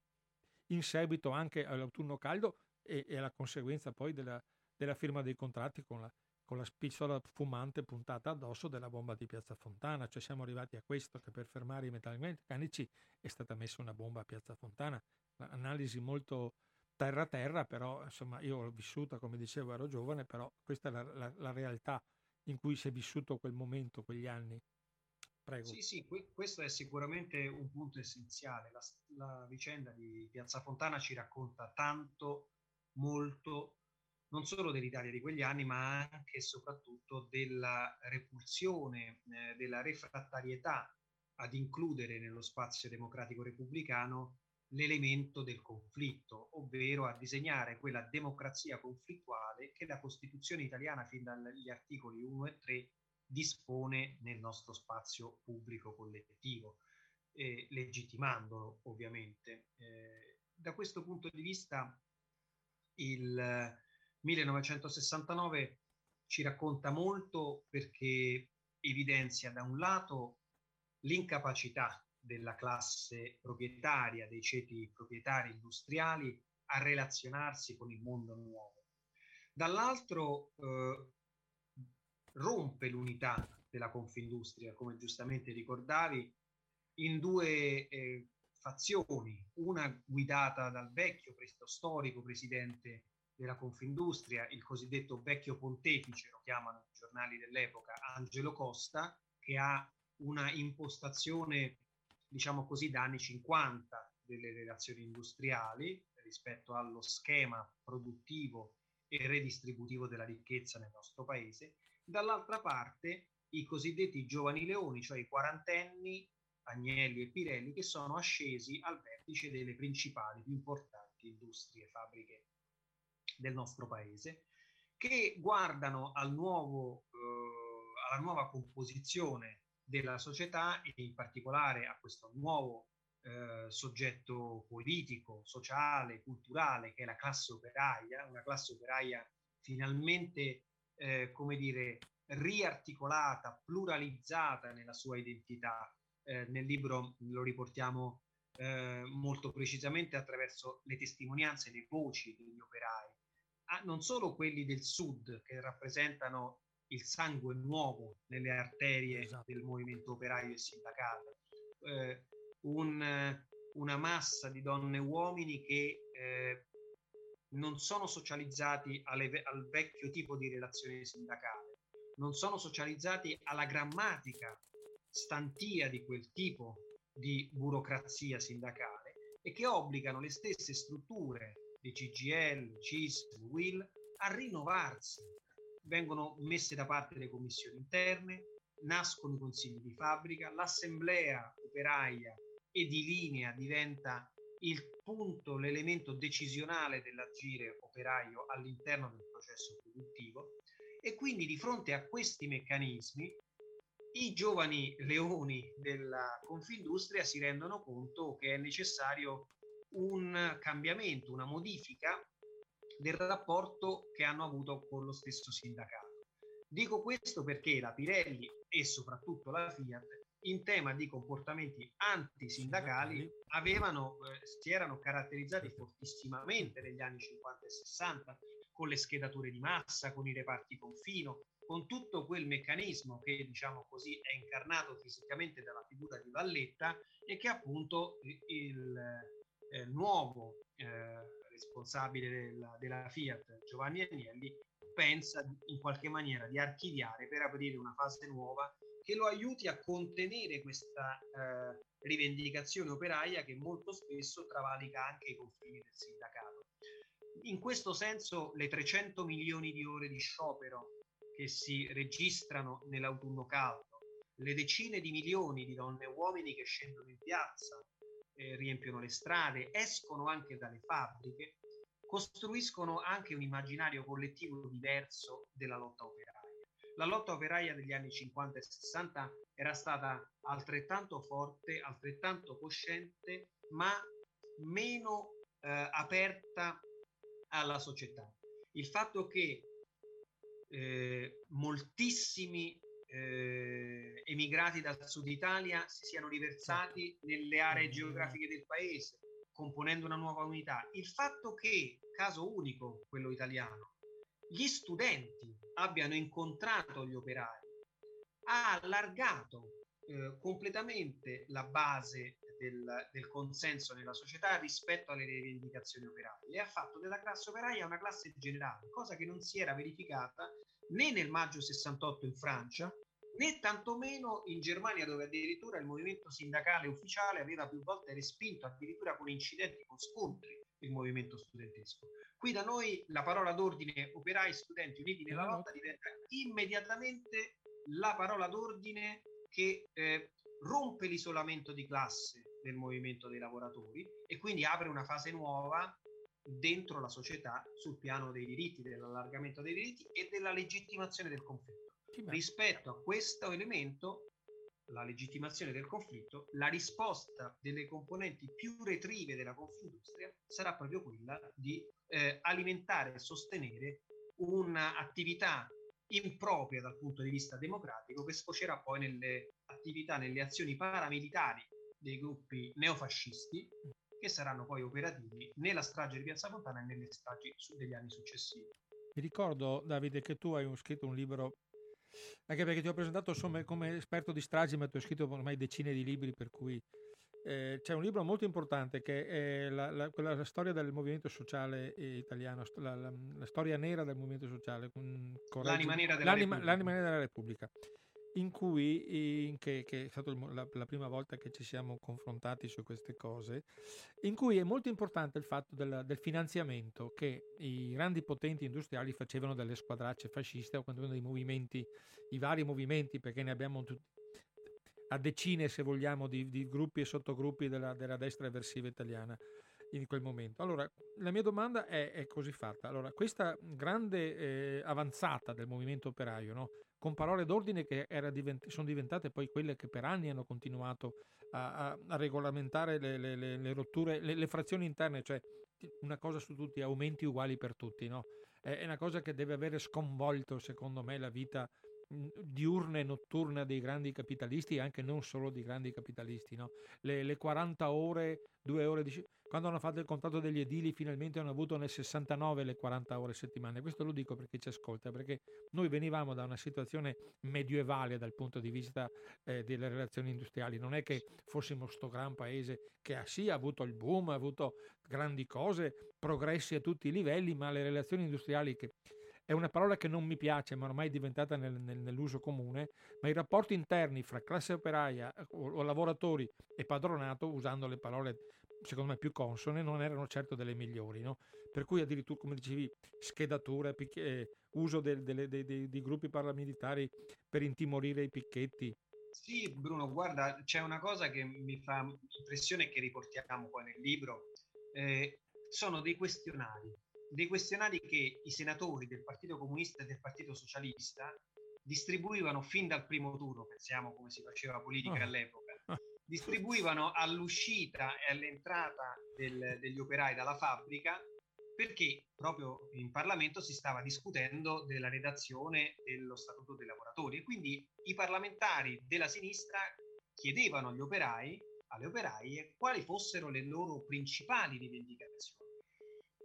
A: in seguito anche all'autunno caldo e, e alla conseguenza poi della, della firma dei contratti con la, con la spistola fumante puntata addosso della bomba di Piazza Fontana, cioè siamo arrivati a questo che per fermare i metalmeccanici è stata messa una bomba a Piazza Fontana, analisi molto terra-terra, però insomma io l'ho vissuta, come dicevo ero giovane, però questa è la, la, la realtà in cui si è vissuto quel momento, quegli anni.
B: Prego. Sì, sì, questo è sicuramente un punto essenziale. La, la vicenda di Piazza Fontana ci racconta tanto, molto non solo dell'Italia di quegli anni, ma anche e soprattutto della repulsione, eh, della refrattarietà ad includere nello spazio democratico repubblicano l'elemento del conflitto, ovvero a disegnare quella democrazia conflittuale che la Costituzione italiana fin dagli articoli 1 e 3 dispone nel nostro spazio pubblico collettivo, eh, legittimandolo ovviamente. Eh, da questo punto di vista il, 1969 ci racconta molto perché evidenzia da un lato l'incapacità della classe proprietaria, dei ceti proprietari industriali a relazionarsi con il mondo nuovo. Dall'altro eh, rompe l'unità della Confindustria, come giustamente ricordavi, in due eh, fazioni, una guidata dal vecchio, storico presidente della Confindustria, il cosiddetto vecchio pontefice, lo chiamano i giornali dell'epoca, Angelo Costa, che ha una impostazione, diciamo così, da anni 50 delle relazioni industriali rispetto allo schema produttivo e redistributivo della ricchezza nel nostro paese. Dall'altra parte i cosiddetti giovani leoni, cioè i quarantenni, Agnelli e Pirelli, che sono ascesi al vertice delle principali, più importanti industrie fabbriche del nostro paese, che guardano al nuovo, eh, alla nuova composizione della società e in particolare a questo nuovo eh, soggetto politico, sociale, culturale che è la classe operaia, una classe operaia finalmente, eh, come dire, riarticolata, pluralizzata nella sua identità. Eh, nel libro lo riportiamo eh, molto precisamente attraverso le testimonianze, le voci degli operai, ah, non solo quelli del sud che rappresentano il sangue nuovo nelle arterie esatto. del movimento operaio e sindacale, eh, un, una massa di donne e uomini che eh, non sono socializzati alle, al vecchio tipo di relazione sindacale, non sono socializzati alla grammatica stantia di quel tipo di burocrazia sindacale e che obbligano le stesse strutture di CGL, CISL, WIL a rinnovarsi. Vengono messe da parte le commissioni interne, nascono i consigli di fabbrica, l'assemblea operaia e di linea diventa il punto, l'elemento decisionale dell'agire operaio all'interno del processo produttivo e quindi di fronte a questi meccanismi i giovani leoni della Confindustria si rendono conto che è necessario un cambiamento, una modifica del rapporto che hanno avuto con lo stesso sindacato. Dico questo perché la Pirelli e soprattutto la Fiat in tema di comportamenti antisindacali avevano, eh, si erano caratterizzati fortissimamente negli anni 50 e 60 con le schedature di massa, con i reparti confino, con tutto quel meccanismo che, diciamo così, è incarnato fisicamente dalla figura di Valletta e che appunto il eh, nuovo eh, responsabile della, della, Fiat, Giovanni Agnelli, pensa in qualche maniera di archiviare per aprire una fase nuova che lo aiuti a contenere questa eh, rivendicazione operaia che molto spesso travalica anche i confini del sindacato. In questo senso le 300 milioni di ore di sciopero che si registrano nell'autunno caldo, le decine di milioni di donne e uomini che scendono in piazza, eh, riempiono le strade, escono anche dalle fabbriche, costruiscono anche un immaginario collettivo diverso della lotta operaia. La lotta operaia degli anni 50 e 60 era stata altrettanto forte, altrettanto cosciente, ma meno eh, aperta alla società. Il fatto che eh, moltissimi eh, emigrati dal sud Italia si siano riversati certo. nelle aree geografiche del paese, componendo una nuova unità. Il fatto che, caso unico, quello italiano, gli studenti abbiano incontrato gli operai ha allargato eh, completamente la base del, del, consenso nella società rispetto alle rivendicazioni operaie e ha fatto della classe operaia una classe generale, cosa che non si era verificata né nel maggio 68 in Francia né tantomeno in Germania dove addirittura il movimento sindacale ufficiale aveva più volte respinto addirittura con incidenti, con scontri il movimento studentesco. Qui da noi la parola d'ordine operai studenti uniti nella lotta diventa immediatamente la parola d'ordine che eh, rompe l'isolamento di classe del movimento dei lavoratori e quindi apre una fase nuova dentro la società sul piano dei diritti, dell'allargamento dei diritti e della legittimazione del conflitto. Rispetto a questo elemento, la legittimazione del conflitto, la risposta delle componenti più retrive della Confindustria sarà proprio quella di eh, alimentare e sostenere un'attività impropria dal punto di vista democratico che sfocerà poi nelle attività, nelle azioni paramilitari dei gruppi neofascisti che saranno poi operativi nella strage di Piazza Fontana e nelle stragi degli anni successivi.
A: Mi ricordo, Davide, che tu hai scritto un libro, anche perché ti ho presentato insomma, come esperto di stragi, ma tu hai scritto ormai decine di libri, per cui eh, c'è un libro molto importante che è la, la, quella, la storia del movimento sociale italiano, la, la, storia nera del movimento sociale.
B: L'anima nera
A: l'anima. L'anima nera della Repubblica in cui, in che, che, è stata la, la, prima volta che ci siamo confrontati su queste cose, in cui è molto importante il fatto del, del finanziamento che i grandi potenti industriali facevano delle squadracce fasciste o quantomeno dei movimenti, i vari movimenti, perché ne abbiamo tutti, a decine, se vogliamo, di, di gruppi e sottogruppi della, della destra eversiva italiana in quel momento. Allora, la mia domanda è, è così fatta. Allora, questa grande eh, avanzata del movimento operaio, no? Con parole d'ordine che divent- sono diventate poi quelle che per anni hanno continuato a, a, a regolamentare le, le, le, le rotture, le, frazioni interne, cioè una cosa su tutti, aumenti uguali per tutti, no? È, una cosa che deve avere sconvolto, secondo me, la vita diurna e notturna dei grandi capitalisti e anche non solo dei grandi capitalisti. No? Le, le, 40 ore, due ore di... Quando hanno fatto il contratto degli edili finalmente hanno avuto nel 69 le 40 ore settimane. Questo lo dico perché ci ascolta, perché noi venivamo da una situazione medievale dal punto di vista eh, delle relazioni industriali. Non è che fossimo sto gran paese che ha sì ha avuto il boom, ha avuto grandi cose, progressi a tutti i livelli, ma le relazioni industriali che è una parola che non mi piace, ma ormai è diventata nel, nel, nell'uso comune, ma i rapporti interni fra classe operaia eh, o, o, lavoratori e padronato, usando le parole secondo me più consone, non erano certo delle migliori. No? Per cui addirittura, come dicevi, schedatura, picch- eh, uso delle, dei, dei, dei gruppi paramilitari per intimorire i picchetti.
B: Sì, Bruno, guarda, c'è una cosa che mi fa impressione che riportiamo poi nel libro. Eh, sono dei questionari dei questionari che i senatori del Partito Comunista e del Partito Socialista distribuivano fin dal primo turno, pensiamo come si faceva politica oh. all'epoca, distribuivano all'uscita e all'entrata del, degli operai dalla fabbrica perché proprio in Parlamento si stava discutendo della redazione dello Statuto dei lavoratori e quindi i parlamentari della sinistra chiedevano agli operai, alle operaie, quali fossero le loro principali rivendicazioni.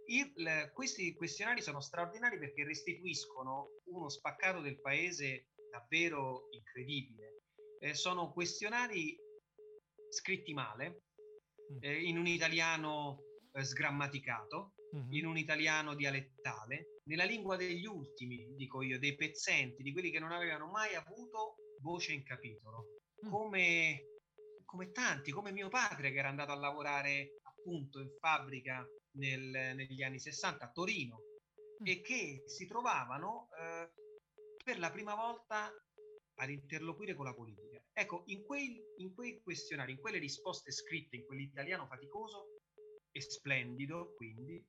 B: Il, questi questionari sono straordinari perché restituiscono uno spaccato del paese davvero incredibile. Eh, sono questionari scritti male, mm. eh, in un italiano eh, sgrammaticato, mm-hmm. in un italiano dialettale, nella lingua degli ultimi, dico io, dei pezzenti, di quelli che non avevano mai avuto voce in capitolo, mm. come, come tanti, come mio padre che era andato a lavorare appunto in fabbrica nel, negli anni 60 a Torino mm. e che si trovavano eh, per la prima volta ad interloquire con la politica. Ecco, in quei, in quei questionari, in quelle risposte scritte in quell'italiano faticoso e splendido, quindi,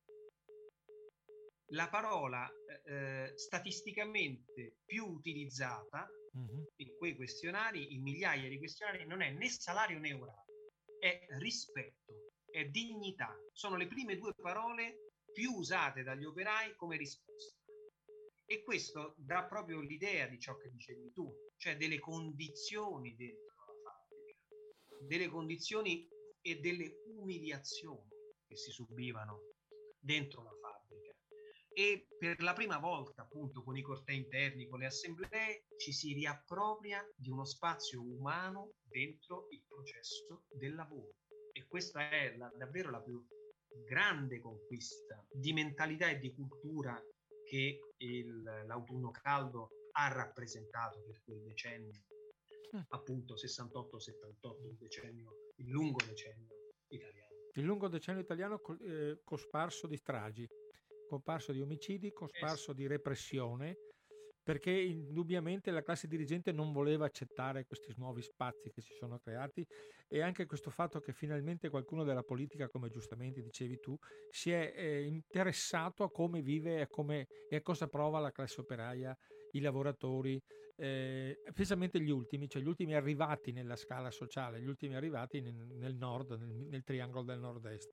B: la parola eh, statisticamente più utilizzata mm-hmm. in quei questionari, in migliaia di questionari, non è né salario né orario, è rispetto e dignità. Sono le prime due parole più usate dagli operai come risposta. E questo dà proprio l'idea di ciò che dicevi tu, cioè delle condizioni dentro la fabbrica, delle condizioni e delle umiliazioni che si subivano dentro la fabbrica. E per la prima volta, appunto, con i cortei interni, con le assemblee, ci si riappropria di uno spazio umano dentro il processo del lavoro e questa è la, davvero la più grande conquista di mentalità e di cultura che il, l'autunno caldo ha rappresentato per quel decennio, mm. appunto 68-78, il decennio, il lungo decennio italiano.
A: Il lungo decennio italiano eh, cosparso di stragi, cosparso di omicidi, cosparso sì. di repressione, perché indubbiamente la classe dirigente non voleva accettare questi nuovi spazi che si sono creati e anche questo fatto che finalmente qualcuno della politica, come giustamente dicevi tu, si è eh, interessato a come vive a, come, e a cosa prova la classe operaia, i lavoratori, eh, specialmente gli ultimi, cioè gli ultimi arrivati nella scala sociale, gli ultimi arrivati nel, nel nord, nel, nel triangolo del nord-est.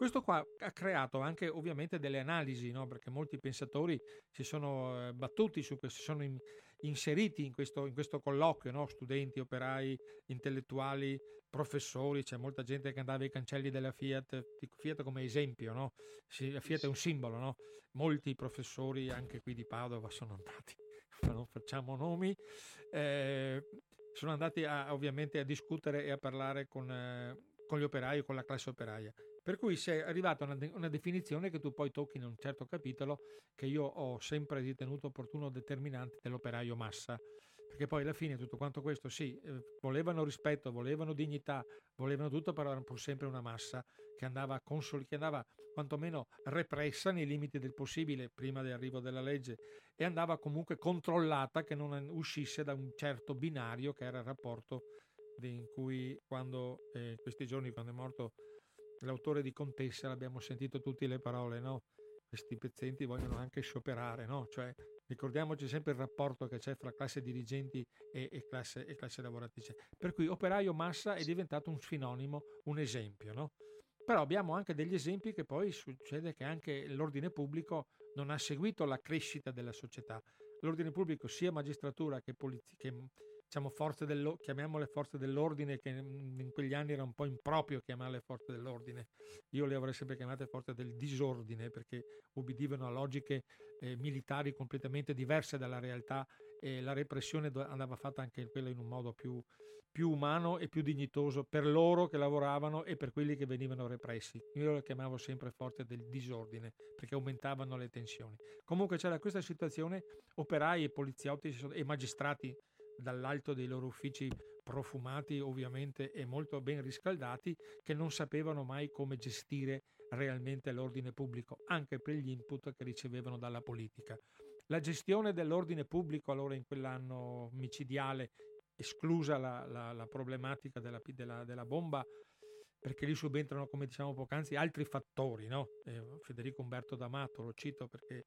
A: Questo qua ha creato anche ovviamente delle analisi, no? perché molti pensatori si sono eh, battuti su questo, si sono in, inseriti in questo, in questo colloquio, no? studenti, operai, intellettuali, professori, c'è molta gente che andava ai cancelli della Fiat, Fiat come esempio, no? Fiat è un simbolo, molti professori anche qui di Padova sono andati, non facciamo nomi, eh, sono andati a, ovviamente a discutere e a parlare con, eh, con gli operai con la classe operaia. Per cui sei arrivato a una, de- una, definizione che tu poi tocchi in un certo capitolo che io ho sempre ritenuto opportuno determinante dell'operaio massa. Perché poi alla fine tutto quanto questo, sì, eh, volevano rispetto, volevano dignità, volevano tutto, però erano pur sempre una massa che andava, consol- che andava quantomeno repressa nei limiti del possibile prima dell'arrivo della legge e andava comunque controllata che non uscisse da un certo binario che era il rapporto in cui quando eh, questi giorni, quando è morto l'autore di Contessa, l'abbiamo sentito tutte le parole, no? Questi pezzenti vogliono anche scioperare, no? Cioè, ricordiamoci sempre il rapporto che c'è fra classe dirigenti e, e, classe, e classe lavoratrice. Per cui operaio massa è diventato un sinonimo, un esempio, no? Però abbiamo anche degli esempi che poi succede che anche l'ordine pubblico non ha seguito la crescita della società, l'ordine pubblico, sia magistratura che, polizia, che diciamo, forze dello, chiamiamole forze dell'ordine, che in quegli anni era un po' improprio chiamarle forze dell'ordine. Io le avrei sempre chiamate forze del disordine perché ubbidivano a logiche eh, militari completamente diverse dalla realtà e la repressione andava fatta anche quella in un modo più, più umano e più dignitoso per loro che lavoravano e per quelli che venivano repressi. Io le chiamavo sempre forze del disordine perché aumentavano le tensioni. Comunque c'era questa situazione, operai e poliziotti e magistrati dall'alto dei loro uffici profumati ovviamente e molto ben riscaldati che non sapevano mai come gestire realmente l'ordine pubblico, anche per gli input che ricevevano dalla politica. La gestione dell'ordine pubblico allora in quell'anno micidiale, esclusa la, la, la problematica della, della, della, bomba, perché lì subentrano, come diciamo poc'anzi, altri fattori. No? Eh, Federico Umberto D'Amato lo cito perché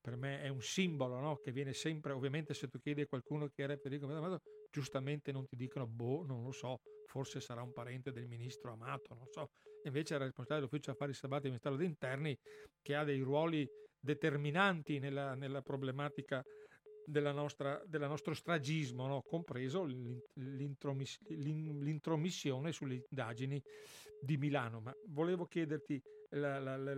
A: per me è un simbolo no? che viene sempre, ovviamente se tu chiedi a qualcuno chi era Federico Amato, giustamente non ti dicono, boh, non lo so, forse sarà un parente del ministro Amato, non so. Invece era responsabile dell'ufficio affari sabati del Ministero degli Interni che ha dei ruoli determinanti nella, nella problematica della nostra, del nostro stragismo, no? compreso l'intromissione sulle indagini di Milano. Ma volevo chiederti la, la, la,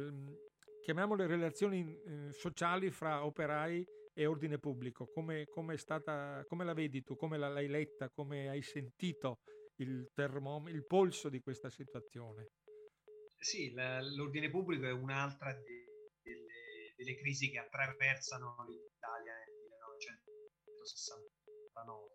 A: chiamiamole relazioni eh, sociali fra operai e ordine pubblico, come, come, stata, come la vedi tu, come l'hai letta, come hai sentito il, termom- il polso di questa situazione?
B: Sì, l'ordine pubblico è un'altra delle, delle crisi che attraversano nel 1969.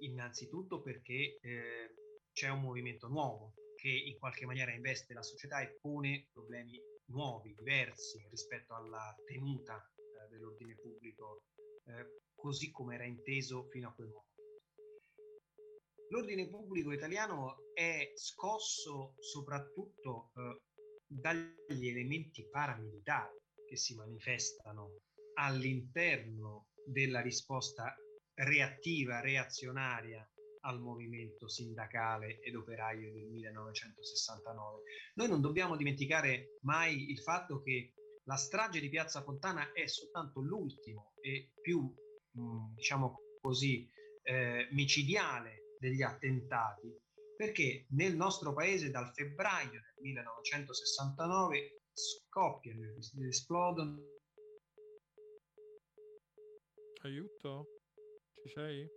B: Innanzitutto perché eh, c'è un movimento nuovo che in qualche maniera investe la società e pone problemi nuovi, diversi rispetto alla tenuta eh, dell'ordine pubblico eh, così come era inteso fino a quel momento. L'ordine pubblico italiano è scosso soprattutto eh, dagli elementi paramilitari che si manifestano all'interno della risposta reattiva, reazionaria al movimento sindacale ed operaio del 1969. Noi non dobbiamo dimenticare mai il fatto che la strage di Piazza Fontana è soltanto l'ultimo e più, mh, diciamo così, eh, micidiale degli attentati, perché nel nostro paese dal febbraio del 1969 scoppiano, esplodono.
A: Aiuto? Ci sei?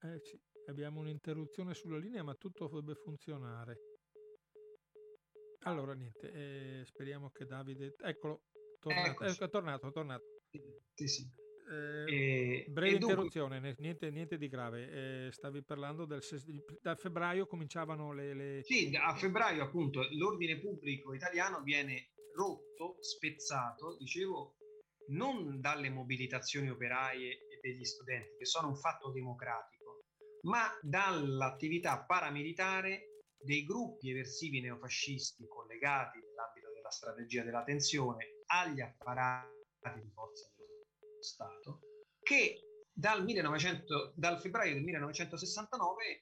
A: Eh, sì, abbiamo un'interruzione sulla linea, ma tutto dovrebbe funzionare. Allora, niente, eh, speriamo che Davide... Eccolo, tornato, ecco, è tornato, tornato.
B: Sì, sì.
A: Eh, breve interruzione, dunque... niente, niente, di grave. Eh, stavi parlando del da febbraio cominciavano le, le,
B: Sì, a febbraio appunto l'ordine pubblico italiano viene rotto, spezzato, dicevo, non dalle mobilitazioni operaie e degli studenti, che sono un fatto democratico ma dall'attività paramilitare dei gruppi eversivi neofascisti collegati nell'ambito della strategia della tensione agli apparati di forza dello Stato che dal, 1900, dal febbraio del 1969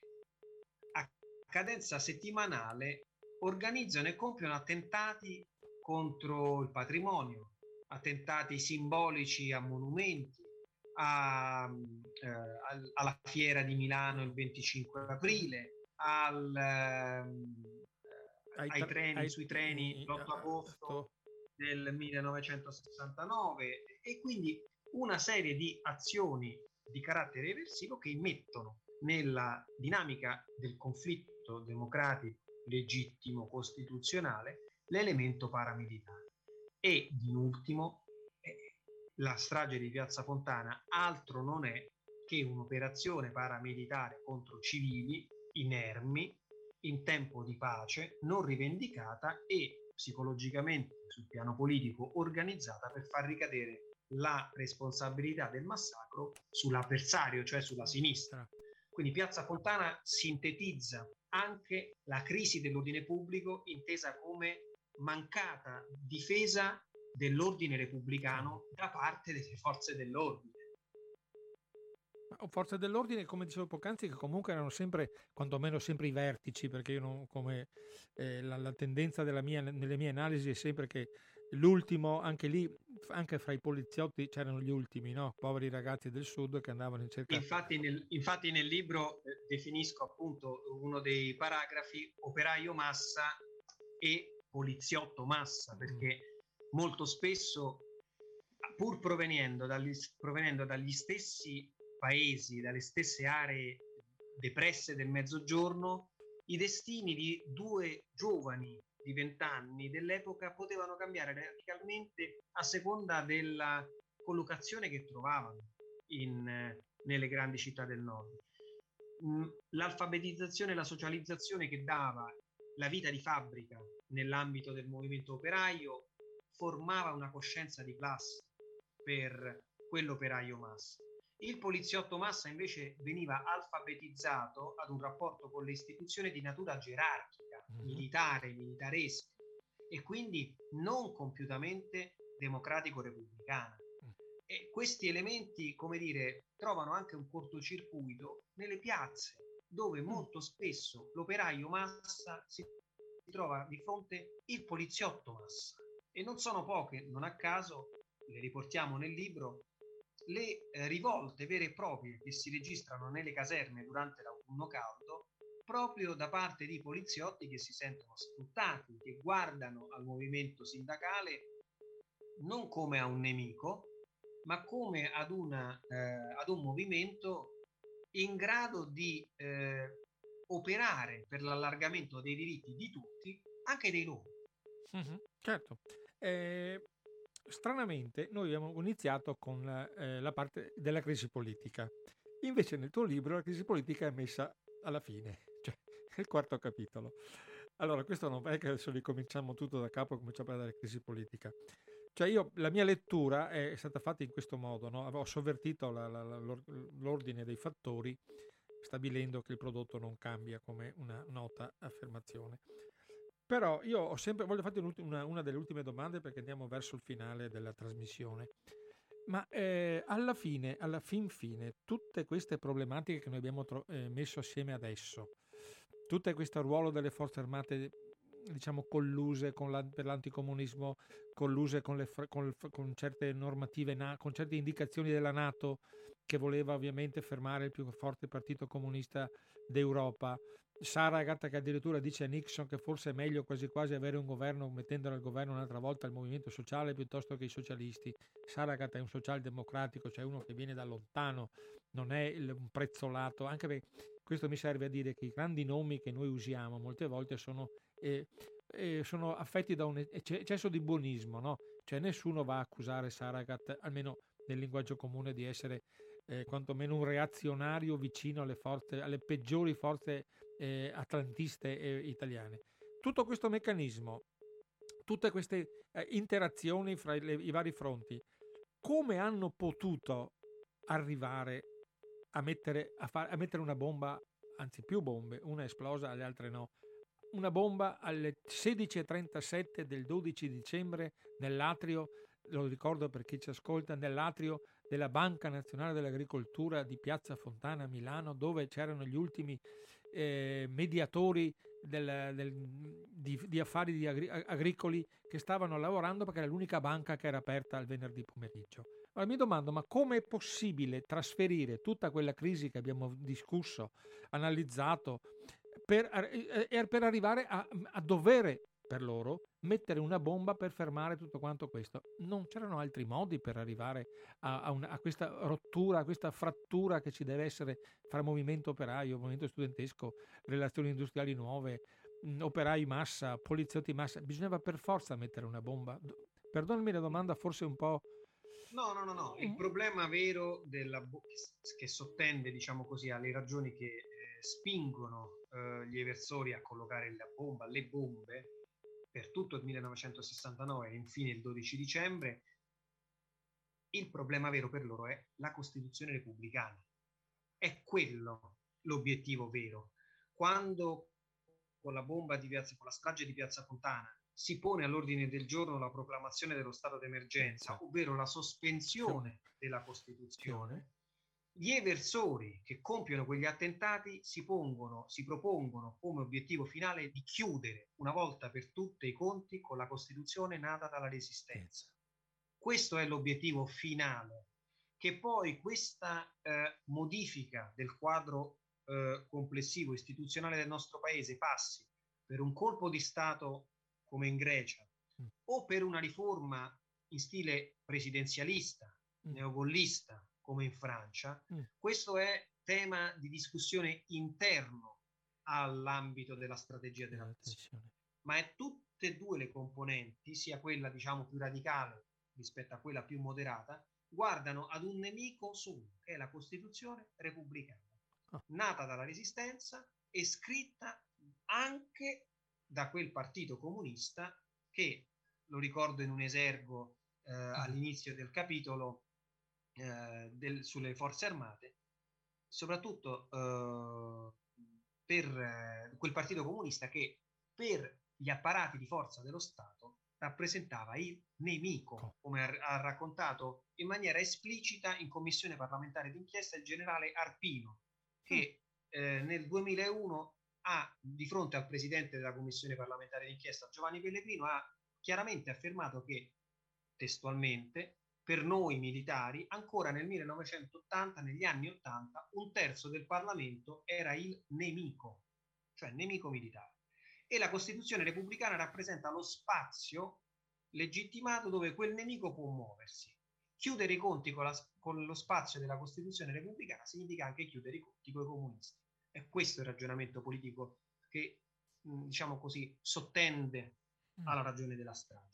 B: a cadenza settimanale organizzano e compiono attentati contro il patrimonio, attentati simbolici a monumenti, a, eh, alla fiera di Milano il 25 aprile, al, eh, ai, ai, treni, ai, sui treni l'8 agosto del 1969 e quindi una serie di azioni di carattere eversivo che immettono nella dinamica del conflitto democratico legittimo costituzionale l'elemento paramilitare e in ultimo la strage di Piazza Fontana altro non è che un'operazione paramilitare contro civili inermi in tempo di pace, non rivendicata e psicologicamente sul piano politico organizzata per far ricadere la responsabilità del massacro sull'avversario, cioè sulla sinistra. Quindi Piazza Fontana sintetizza anche la crisi dell'ordine pubblico intesa come mancata difesa dell'ordine repubblicano da parte delle forze dell'ordine.
A: Forze dell'ordine, come dicevo poc'anzi, che comunque erano sempre, quantomeno sempre i vertici, perché io non, come eh, la, la, tendenza mia, nelle mie analisi è sempre che l'ultimo, anche lì, anche fra i poliziotti c'erano gli ultimi, no? poveri ragazzi del sud che andavano in cerca.
B: Infatti nel, infatti nel libro eh, definisco appunto uno dei paragrafi operaio massa e poliziotto massa, perché mm. molto spesso, pur provenendo dagli, provenendo dagli stessi paesi, dalle stesse aree depresse del mezzogiorno, i destini di due giovani di vent'anni dell'epoca potevano cambiare radicalmente a seconda della collocazione che trovavano in, nelle grandi città del nord. Mm, l'alfabetizzazione e la socializzazione che dava la vita di fabbrica nell'ambito del movimento operaio formava una coscienza di classe per quell'operaio massa. Il poliziotto massa invece veniva alfabetizzato ad un rapporto con le istituzioni di natura gerarchica, mm-hmm. militare, militaresca e quindi non compiutamente democratico-repubblicana. E questi elementi, come dire, trovano anche un cortocircuito nelle piazze, dove mm. molto spesso l'operaio massa si trova di fronte il poliziotto massa. E non sono poche, non a caso, le riportiamo nel libro, le eh, rivolte vere e proprie che si registrano nelle caserme durante l'autunno caldo proprio da parte di poliziotti che si sentono sfruttati, che guardano al movimento sindacale non come a un nemico, ma come ad, una, eh, ad un movimento in grado di eh, operare per l'allargamento dei diritti di tutti, anche dei loro.
A: Mm-hmm, certo. Eh, stranamente noi abbiamo iniziato con eh, la parte della crisi politica. Invece nel tuo libro la crisi politica è messa alla fine, cioè nel quarto capitolo. Allora, questo non è che adesso ricominciamo tutto da capo e cominciamo a parlare della crisi politica. Cioè io, la mia lettura è stata fatta in questo modo, no? avevo sovvertito la, la, la, l'ordine dei fattori stabilendo che il prodotto non cambia come una nota affermazione. Però io ho sempre, voglio farti una, una, delle ultime domande perché andiamo verso il finale della trasmissione. Ma eh, alla fine, alla fin fine, tutte queste problematiche che noi abbiamo tro- eh, messo assieme adesso, tutto questo ruolo delle forze armate, diciamo, colluse con la, per l'anticomunismo, colluse con, le, con, con certe normative, con certe indicazioni della Nato, che voleva ovviamente fermare il più forte partito comunista d'Europa, Saragat che addirittura dice a Nixon che forse è meglio quasi quasi avere un governo mettendo al governo un'altra volta il movimento sociale piuttosto che i socialisti. Saragat è un socialdemocratico, cioè uno che viene da lontano, non è un prezzolato, anche perché questo mi serve a dire che i grandi nomi che noi usiamo molte volte sono, eh, eh, sono affetti da un eccesso di buonismo, no? cioè nessuno va a accusare Saragat, almeno nel linguaggio comune, di essere eh, quantomeno un reazionario vicino alle, forze, alle peggiori forze eh, atlantiste italiane. Tutto questo meccanismo, tutte queste eh, interazioni fra le, i vari fronti, come hanno potuto arrivare a mettere, a, far, a mettere una bomba, anzi più bombe, una esplosa, le altre no, una bomba alle 16.37 del 12 dicembre nell'atrio, lo ricordo per chi ci ascolta, nell'atrio della Banca Nazionale dell'Agricoltura di Piazza Fontana a Milano, dove c'erano gli ultimi eh, mediatori del, del, di, di, affari di agri- agricoli che stavano lavorando perché era l'unica banca che era aperta il venerdì pomeriggio. Allora mi domando, ma come è possibile trasferire tutta quella crisi che abbiamo discusso, analizzato, per, eh, per arrivare a, a dovere per loro mettere una bomba per fermare tutto quanto questo. Non c'erano altri modi per arrivare a, a, una, a, questa rottura, a questa frattura che ci deve essere fra movimento operaio, movimento studentesco, relazioni industriali nuove, mh, operai massa, poliziotti massa. Bisognava per forza mettere una bomba. Perdonami la domanda, forse un po'.
B: No, no, no, no. Il problema vero della che sottende, diciamo così, alle ragioni che eh, spingono eh, gli eversori a collocare la bomba, le bombe, per tutto il 1969 e infine il 12 dicembre, il problema vero per loro è la Costituzione repubblicana. È quello l'obiettivo vero. Quando con la bomba di piazza, con la strage di Piazza Fontana, si pone all'ordine del giorno la proclamazione dello stato d'emergenza, ovvero la sospensione della Costituzione, gli eversori che compiono quegli attentati si, pongono, si propongono come obiettivo finale di chiudere una volta per tutte i conti con la Costituzione nata dalla Resistenza. Questo è l'obiettivo finale. Che poi questa eh, modifica del quadro eh, complessivo istituzionale del nostro paese passi per un colpo di Stato come in Grecia mm. o per una riforma in stile presidenzialista, mm. neogollista, come in Francia, mm. questo è tema di discussione interno all'ambito della strategia della nazione. Ma è tutte e due le componenti, sia quella diciamo più radicale rispetto a quella più moderata, guardano ad un nemico solo, che è la Costituzione repubblicana, oh. nata dalla Resistenza e scritta anche da quel partito comunista che, lo ricordo in un esergo eh, all'inizio del capitolo, eh, del, sulle forze armate, soprattutto eh, per eh, quel partito comunista che per gli apparati di forza dello Stato rappresentava il nemico, come ha, ha raccontato in maniera esplicita in commissione parlamentare d'inchiesta il generale Arpino, che mm. eh, nel 2001 ha, di fronte al presidente della commissione parlamentare d'inchiesta Giovanni Pellegrino, ha chiaramente affermato che testualmente per noi militari, ancora nel 1980, negli anni 80, un terzo del Parlamento era il nemico, cioè nemico militare. E la Costituzione repubblicana rappresenta lo spazio legittimato dove quel nemico può muoversi. Chiudere i conti con, la, con lo spazio della Costituzione repubblicana significa anche chiudere i conti con i comunisti. È questo il ragionamento politico che, diciamo così, sottende mm. alla ragione della strage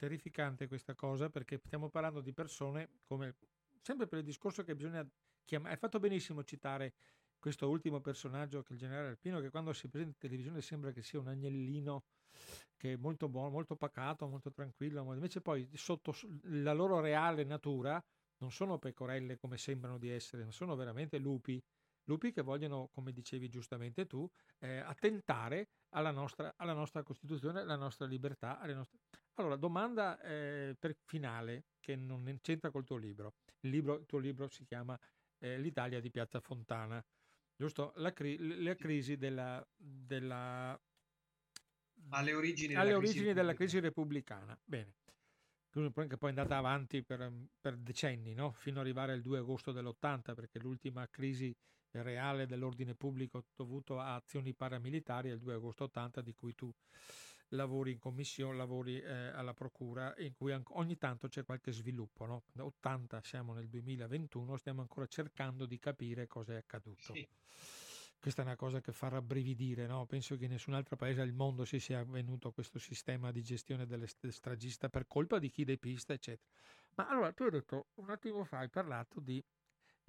A: terrificante questa cosa perché stiamo parlando di persone come sempre per il discorso che bisogna chiamare. Hai fatto benissimo citare questo ultimo personaggio che è il generale Alpino che quando si presenta in televisione sembra che sia un agnellino che è molto buono, molto pacato, molto tranquillo, invece poi sotto la loro reale natura non sono pecorelle come sembrano di essere, ma sono veramente lupi lupi che vogliono, come dicevi giustamente tu, eh, attentare alla nostra, alla nostra, Costituzione, alla nostra libertà. Nostre... Allora, domanda eh, per finale che non c'entra col tuo libro. Il, libro, il tuo libro si chiama eh, L'Italia di Piazza Fontana, giusto? La, cri- la crisi della, della
B: alle origini,
A: alle della, origini crisi della, crisi repubblicana. Bene. Che poi è andata avanti per, per decenni, no? fino ad arrivare al 2 agosto dell'80, perché l'ultima crisi reale dell'ordine pubblico dovuto a azioni paramilitari è il 2 agosto 80 di cui tu lavori in commissione, lavori eh, alla procura in cui ogni tanto c'è qualche sviluppo. No? Da 80 siamo nel 2021, stiamo ancora cercando di capire cosa è accaduto. Sì. Questa è una cosa che fa rabbrividire, no? penso che in nessun altro paese al mondo si sia avvenuto questo sistema di gestione delle stragista per colpa di chi depista, eccetera. Ma allora tu hai detto un attimo fa, hai parlato di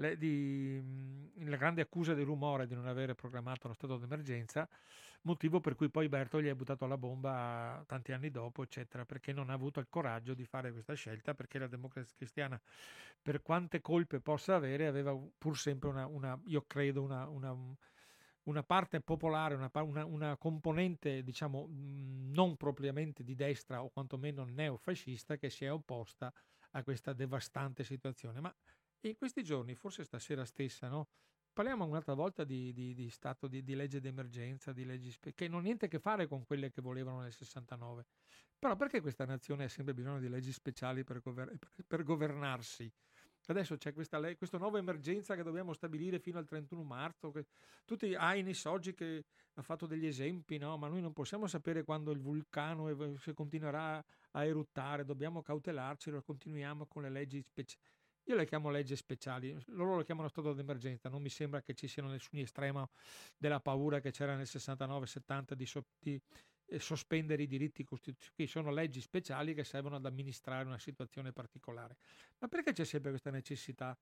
A: le, di, mhmm, la grande accusa del rumore di non avere programmato lo stato d'emergenza, motivo per cui poi Bertoli ha buttato la bomba tanti anni dopo, eccetera, perché non ha avuto il coraggio di fare questa scelta, perché la democrazia cristiana, per quante colpe possa avere, aveva pur sempre una, una io credo, una, una una parte popolare, una, una, una, componente diciamo mhmm, non propriamente di destra o quantomeno neofascista che si è opposta a questa devastante situazione. Ma in questi giorni, forse stasera stessa, no? Parliamo un'altra volta di, di, di stato di, di, legge d'emergenza, di leggi che non hanno niente a che fare con quelle che volevano nel 69. Però perché questa nazione ha sempre bisogno di leggi speciali per, gover- per governarsi? Adesso c'è questa, le- questa nuova emergenza che dobbiamo stabilire fino al 31 marzo. Che tutti Ainis oggi che ha fatto degli esempi, no? ma noi non possiamo sapere quando il vulcano ev- continuerà a eruttare, dobbiamo cautelarci, continuiamo con le leggi speciali io le chiamo leggi speciali, loro lo chiamano stato d'emergenza, non mi sembra che ci siano nessun estremo della paura che c'era nel 69-70 di, so, di eh, sospendere i diritti costituzionali, sono leggi speciali che servono ad amministrare una situazione particolare. Ma perché c'è sempre questa necessità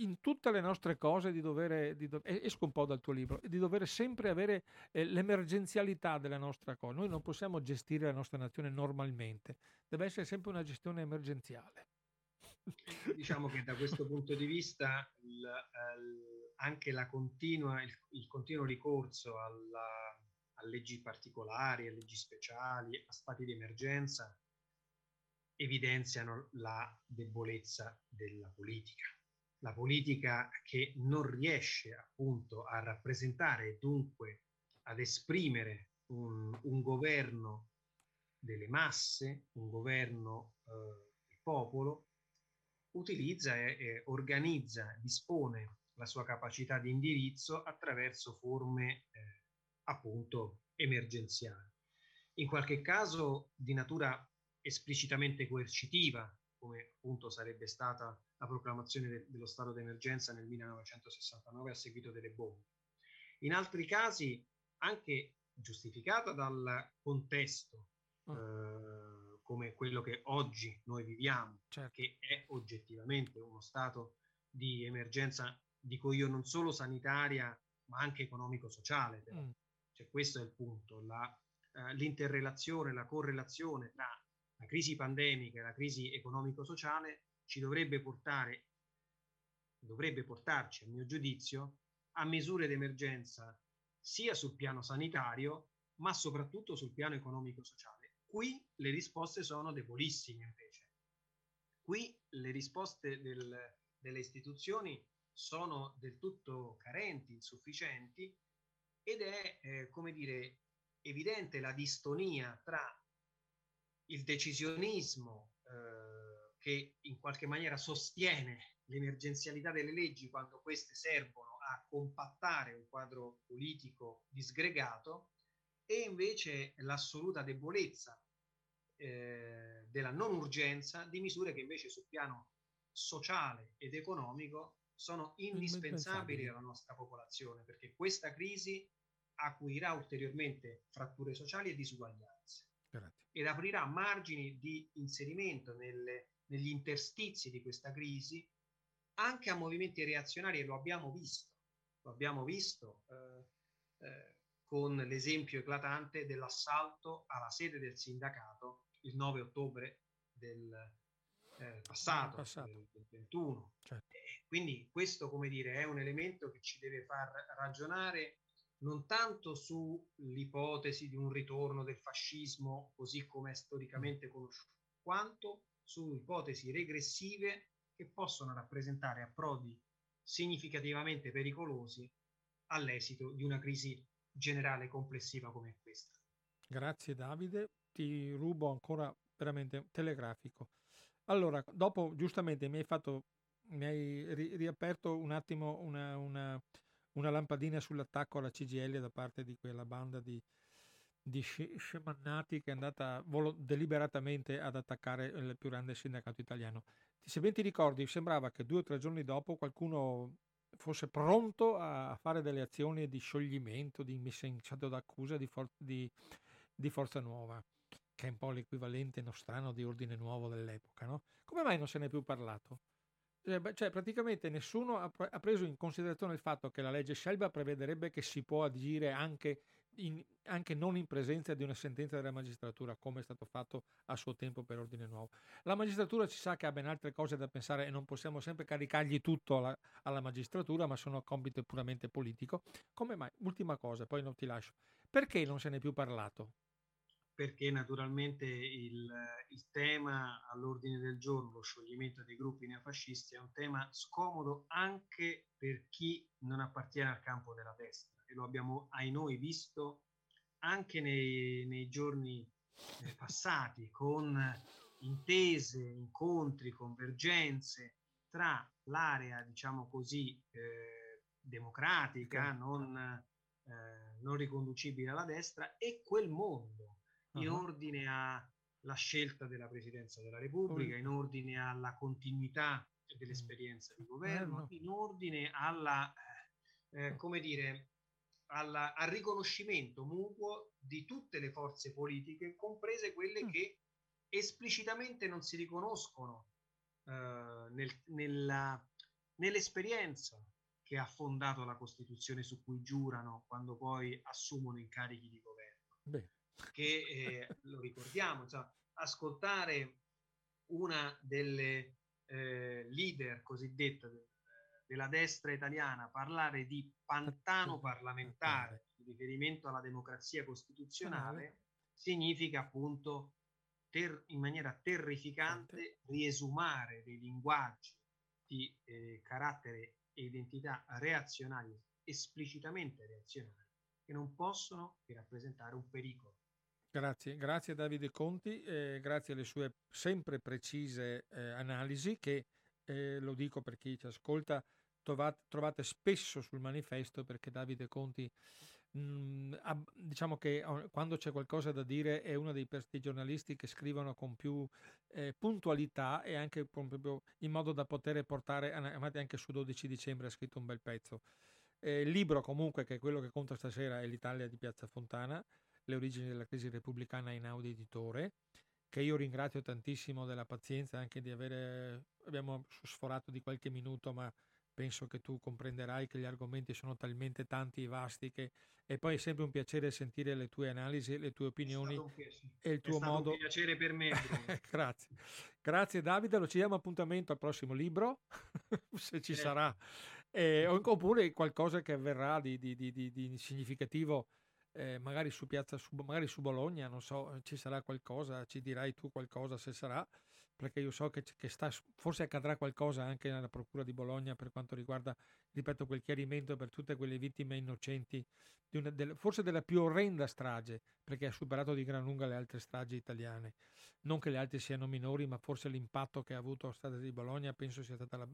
A: in tutte le nostre cose di dover, di do- esco un po' dal tuo libro, di dover sempre avere eh, l'emergenzialità della nostra cosa. Noi non possiamo gestire la nostra nazione normalmente, deve essere sempre una gestione emergenziale
B: diciamo che da questo punto di vista il, il, anche continua, il, il continuo ricorso alla, a leggi particolari, a leggi speciali, a stati di emergenza evidenziano la debolezza della politica. la politica che non riesce appunto a rappresentare e dunque ad esprimere un, un, governo delle masse, un governo eh, del popolo, utilizza e, e organizza, dispone la sua capacità di indirizzo attraverso forme eh, appunto emergenziali. In qualche caso di natura esplicitamente coercitiva, come appunto sarebbe stata la proclamazione de- dello stato d'emergenza nel 1969 a seguito delle bombe. In altri casi anche giustificata dal contesto mm. eh, come quello che oggi noi viviamo, certo. che è oggettivamente uno stato di emergenza, dico io, non solo sanitaria, ma anche economico-sociale. Mm. Cioè, questo è il punto, la, eh, l'interrelazione, la correlazione tra la crisi pandemica e la crisi economico-sociale ci dovrebbe portare, dovrebbe portarci, a mio giudizio, a misure d'emergenza sia sul piano sanitario, ma soprattutto sul piano economico-sociale. Qui le risposte sono debolissime invece. Qui le risposte del, delle istituzioni sono del tutto carenti, insufficienti ed è, eh, come dire, evidente la distonia tra il decisionismo eh, che in qualche maniera sostiene l'emergenzialità delle leggi quando queste servono a compattare un quadro politico disgregato e invece l'assoluta debolezza eh, della non urgenza di misure che invece sul piano sociale ed economico sono indispensabili alla nostra popolazione perché questa crisi acuirà ulteriormente fratture sociali e disuguaglianze Grazie. ed aprirà margini di inserimento nelle, negli interstizi di questa crisi anche a movimenti reazionari e lo abbiamo visto, lo abbiamo visto eh, eh, con l'esempio eclatante dell'assalto alla sede del sindacato il 9 ottobre del eh, passato, passato. Del, del 21. Certo. quindi questo, come dire, è un elemento che ci deve far ragionare non tanto sull'ipotesi di un ritorno del fascismo così come è storicamente conosciuto, quanto su ipotesi regressive che possono rappresentare approdi significativamente pericolosi all'esito di una crisi generale complessiva come questa.
A: Grazie Davide, ti rubo ancora veramente telegrafico. Allora, dopo giustamente mi hai fatto, mi hai ri- riaperto un attimo una, una, una lampadina sull'attacco alla CGL da parte di quella banda di, di scemannati che è andata volo- deliberatamente ad attaccare il più grande sindacato italiano. Se ben ti ricordi, sembrava che due o tre giorni dopo qualcuno fosse pronto a fare delle azioni di scioglimento, di messa in stato d'accusa di, for- di, di Forza Nuova, che è un po' l'equivalente nostrano di Ordine Nuovo dell'epoca. No? Come mai non se ne è più parlato? Eh, cioè, praticamente nessuno ha, ha, preso in considerazione il fatto che la legge Scelba prevederebbe che si può agire anche, in, anche, non in presenza di una sentenza della magistratura, come è stato fatto a suo tempo per ordine nuovo. La magistratura ci sa che ha ben altre cose da pensare e non possiamo sempre caricargli tutto alla, alla magistratura, ma sono compito puramente politico. Come mai? Ultima cosa, poi non ti lascio. Perché non se ne è più parlato?
B: perché naturalmente il, il, tema all'ordine del giorno, lo scioglimento dei gruppi neofascisti, è un tema scomodo anche per chi non appartiene al campo della destra e lo abbiamo ai noi visto anche nei, nei giorni eh, passati con intese, incontri, convergenze tra l'area, diciamo così, eh, democratica, non, eh, non riconducibile alla destra e quel mondo in uh-huh. ordine alla scelta della Presidenza della Repubblica, in ordine alla continuità dell'esperienza di governo, in ordine alla, eh, eh, come dire, alla, al riconoscimento mutuo di tutte le forze politiche, comprese quelle mm. che esplicitamente non si riconoscono eh, nel, nella, nell'esperienza che ha fondato la Costituzione su cui giurano quando poi assumono incarichi di governo. Beh che eh, lo ricordiamo, insomma, ascoltare una delle eh, leader cosiddette de, della destra italiana parlare di pantano parlamentare in riferimento alla democrazia costituzionale significa appunto ter- in maniera terrificante riesumare dei linguaggi di eh, carattere e identità reazionali, esplicitamente reazionali, che non possono che rappresentare un pericolo.
A: Grazie, grazie Davide Conti, eh, grazie alle sue sempre precise eh, analisi che, eh, lo dico per chi ci ascolta, trovate, trovate spesso sul manifesto perché Davide Conti mh, mm, ab, diciamo che quando c'è qualcosa da dire è uno dei questi giornalisti che scrivono con più eh, puntualità e anche proprio in modo da poter portare avanti anche su 12 dicembre ha scritto un bel pezzo. Eh, il libro comunque che è quello che conta stasera è l'Italia di Piazza Fontana, le origini della crisi repubblicana in Audi Editore che io ringrazio tantissimo della pazienza anche di avere abbiamo sforato di qualche minuto ma penso che tu comprenderai che gli argomenti sono talmente tanti e vasti che e poi è sempre un piacere sentire le tue analisi, le tue opinioni e il tuo modo.
B: È un piacere per me.
A: Grazie. Grazie Davide, lo ci diamo appuntamento al prossimo libro, se ci eh. sarà, eh, oppure qualcosa che avverrà di, di, di, di significativo eh, magari su piazza su, magari su Bologna, non so, ci sarà qualcosa, ci dirai tu qualcosa se sarà, perché io so che, che sta, forse accadrà qualcosa anche nella Procura di Bologna per quanto riguarda, ripeto, quel chiarimento per tutte quelle vittime innocenti, una, del, forse della più orrenda strage, perché ha superato di gran lunga le altre stragi italiane. Non che le altre siano minori, ma forse l'impatto che ha avuto la strada di Bologna penso sia stata la,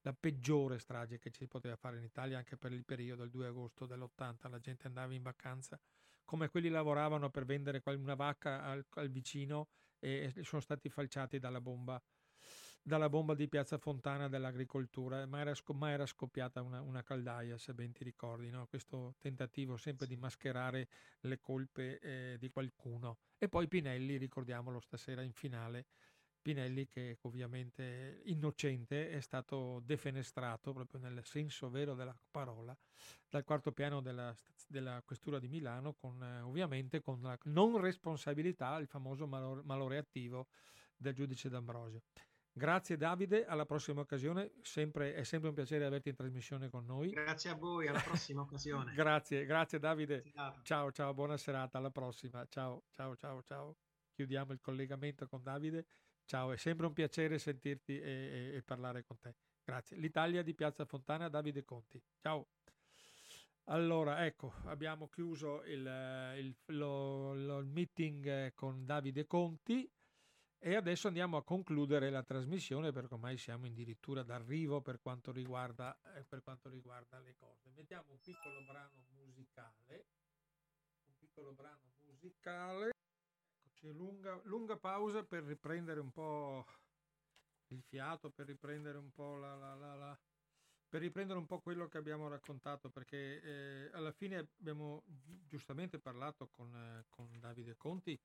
A: la peggiore strage che ci poteva fare in Italia anche per il periodo del 2 agosto dell'80 la gente andava in vacanza come quelli lavoravano per vendere una vacca al, al vicino e sono stati falciati dalla bomba dalla bomba di Piazza Fontana dell'agricoltura, ma era, ma era scoppiata una, una, caldaia, se ben ti ricordi, no? questo tentativo sempre di mascherare le colpe eh, di qualcuno. E poi Pinelli, ricordiamolo stasera in finale, Pinelli che ovviamente innocente è stato defenestrato proprio nel senso vero della parola dal quarto piano della, della questura di Milano con ovviamente con la non responsabilità il famoso malore, malore attivo del giudice D'Ambrosio. Grazie Davide, alla prossima occasione, sempre, è sempre un piacere averti in trasmissione con noi.
B: Grazie a voi, alla prossima occasione.
A: grazie, grazie Davide. Ciao, ciao, buona serata, alla prossima. Ciao, ciao, ciao, ciao. Chiudiamo il collegamento con Davide. Ciao, è sempre un piacere sentirti e, e, e parlare con te. Grazie. L'Italia di Piazza Fontana, Davide Conti. Ciao. Allora, ecco, abbiamo chiuso il, il, lo, lo, meeting con Davide Conti e adesso andiamo a concludere la trasmissione perché ormai siamo addirittura d'arrivo per quanto riguarda, eh, per quanto riguarda le cose. Mettiamo un piccolo brano musicale, un piccolo brano musicale lunga, lunga pausa per riprendere un po' il fiato, per riprendere un po' la, la, la, la per riprendere un po' quello che abbiamo raccontato, perché eh, alla fine abbiamo giustamente parlato con, eh, con Davide Conti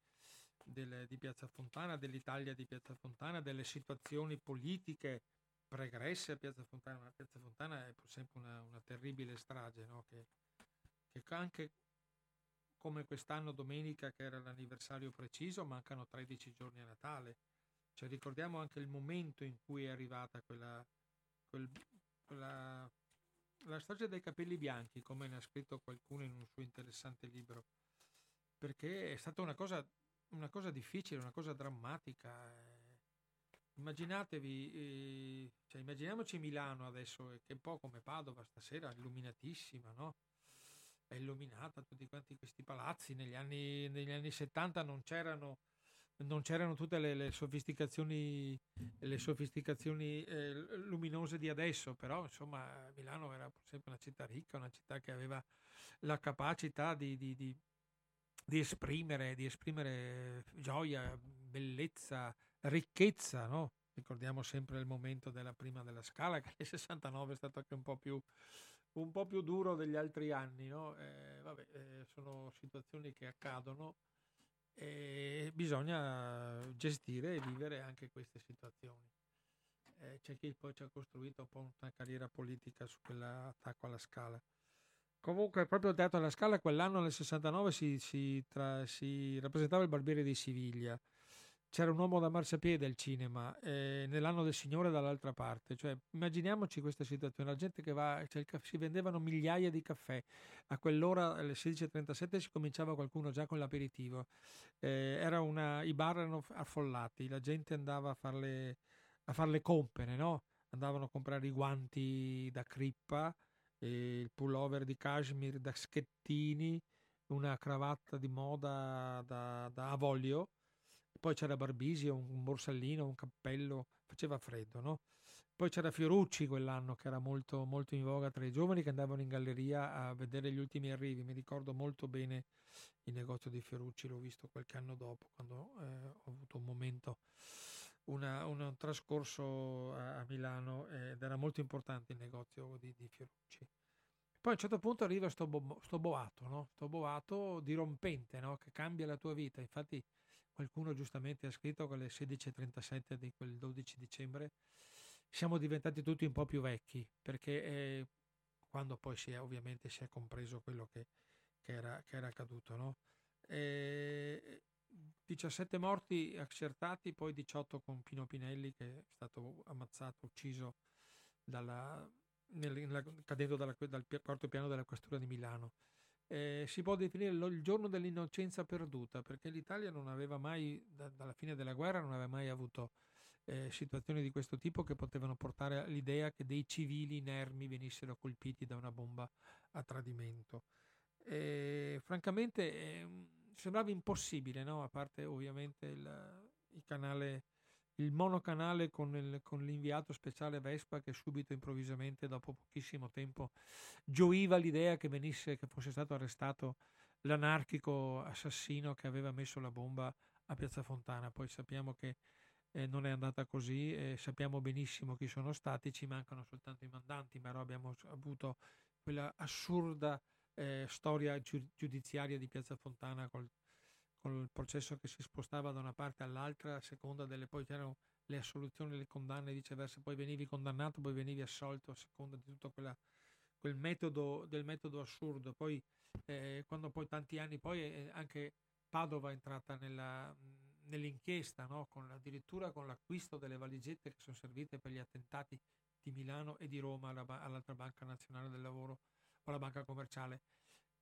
A: del, di Piazza Fontana, dell'Italia di Piazza Fontana, delle situazioni politiche pregresse a Piazza Fontana, ma Piazza Fontana è sempre una, una terribile strage, no? che, che anche come quest'anno domenica che era l'anniversario preciso, mancano 13 giorni a Natale. Cioè, ricordiamo anche il momento in cui è arrivata quella, quel, quella la storia dei capelli bianchi, come ne ha scritto qualcuno in un suo interessante libro, perché è stata una cosa, una cosa difficile, una cosa drammatica. Immaginatevi, eh, cioè, immaginiamoci Milano adesso, che è un po' come Padova stasera, illuminatissima, no? È illuminata, tutti quanti questi palazzi. Negli anni, negli anni 70 non c'erano, non c'erano tutte le, le sofisticazioni, le sofisticazioni eh, luminose di adesso, però insomma Milano era sempre una città ricca, una città che aveva la capacità di, di, di, di esprimere, di esprimere gioia, bellezza, ricchezza, no? Ricordiamo sempre il momento della prima della scala, che nel 69 è stato anche un po' più un po' più duro degli altri anni, no? eh, vabbè, eh, sono situazioni che accadono e bisogna gestire e vivere anche queste situazioni. Eh, c'è chi poi ci ha costruito un po' una carriera politica su quell'attacco alla scala. Comunque, proprio al Teatro alla Scala, quell'anno nel 69 si, si, tra, si rappresentava il Barbiere di Siviglia c'era un uomo da marciapiede al cinema, eh, nell'anno del Signore dall'altra parte. Cioè, immaginiamoci questa situazione, la gente che va, cioè, si vendevano migliaia di caffè, a quell'ora alle 16.37 si cominciava qualcuno già con l'aperitivo, eh, una, i bar erano affollati, la gente andava a fare le, a far le compere, no? andavano a comprare i guanti da crippa, il pullover di cashmere da schettini, una cravatta di moda da, da avoglio, poi c'era Barbisio, un borsellino, un cappello, faceva freddo, no? Poi c'era Fiorucci quell'anno che era molto, molto in voga tra i giovani che andavano in galleria a vedere gli ultimi arrivi. Mi ricordo molto bene il negozio di Fiorucci, l'ho visto qualche anno dopo, quando eh, ho avuto un momento, un trascorso a, a, Milano ed era molto importante il negozio di, di Fiorucci. Poi a un certo punto arriva sto, bo, sto boato, no? sto boato dirompente no? che cambia la tua vita. Infatti qualcuno giustamente ha scritto che alle 16.37 di quel 12 dicembre siamo diventati tutti un po' più vecchi perché eh, quando poi si è ovviamente si è compreso quello che, che, era, che era, accaduto. No? E 17 morti accertati, poi 18 con Pino Pinelli che è stato ammazzato, ucciso dalla, nel, cadendo dalla, dal quarto piano della questura di Milano. Eh, si può definire lo, il giorno dell'innocenza perduta perché l'Italia non aveva mai, da, dalla fine della guerra, non aveva mai avuto eh, situazioni di questo tipo che potevano portare all'idea che dei civili inermi venissero colpiti da una bomba a tradimento. E, francamente eh, sembrava impossibile, no? a parte ovviamente il, il canale il monocanale con, il, con, l'inviato speciale Vespa che subito improvvisamente dopo pochissimo tempo gioiva l'idea che venisse che fosse stato arrestato l'anarchico assassino che aveva messo la bomba a Piazza Fontana. Poi sappiamo che eh, non è andata così eh, sappiamo benissimo chi sono stati. Ci mancano soltanto i mandanti però abbiamo avuto quella assurda eh, storia giudiziaria di Piazza Fontana col con il processo che si spostava da una parte all'altra a seconda delle poi c'erano le assoluzioni, le condanne e viceversa, poi venivi condannato, poi venivi assolto a seconda di tutto quella, quel metodo del metodo assurdo. Poi eh, quando poi tanti anni poi eh, anche Padova è entrata nella, nell'inchiesta, no? con, addirittura con l'acquisto delle valigette che sono servite per gli attentati di Milano e di Roma alla, all'altra banca nazionale del lavoro o alla banca commerciale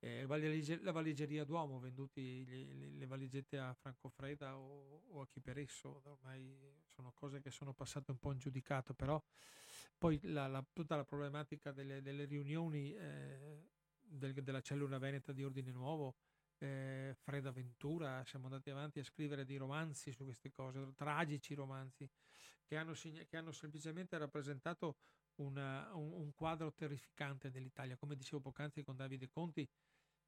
A: eh, la valigeria d'uomo, venduti le, le valigette a Francofreda o, o, a chi per esso, ormai sono cose che sono passate un po' in giudicato, però poi la, la, tutta la problematica delle, delle riunioni eh, del, della cellula veneta di Ordine Nuovo, eh, Freda Ventura, siamo andati avanti a scrivere dei romanzi su queste cose, tragici romanzi, che hanno, che hanno semplicemente rappresentato una, un, un, quadro terrificante dell'Italia. Come dicevo poc'anzi con Davide Conti,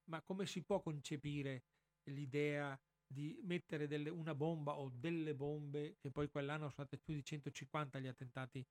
A: ma come si può concepire l'idea di mettere delle, una bomba o delle bombe, che poi quell'anno sono state più di 150 gli attentati,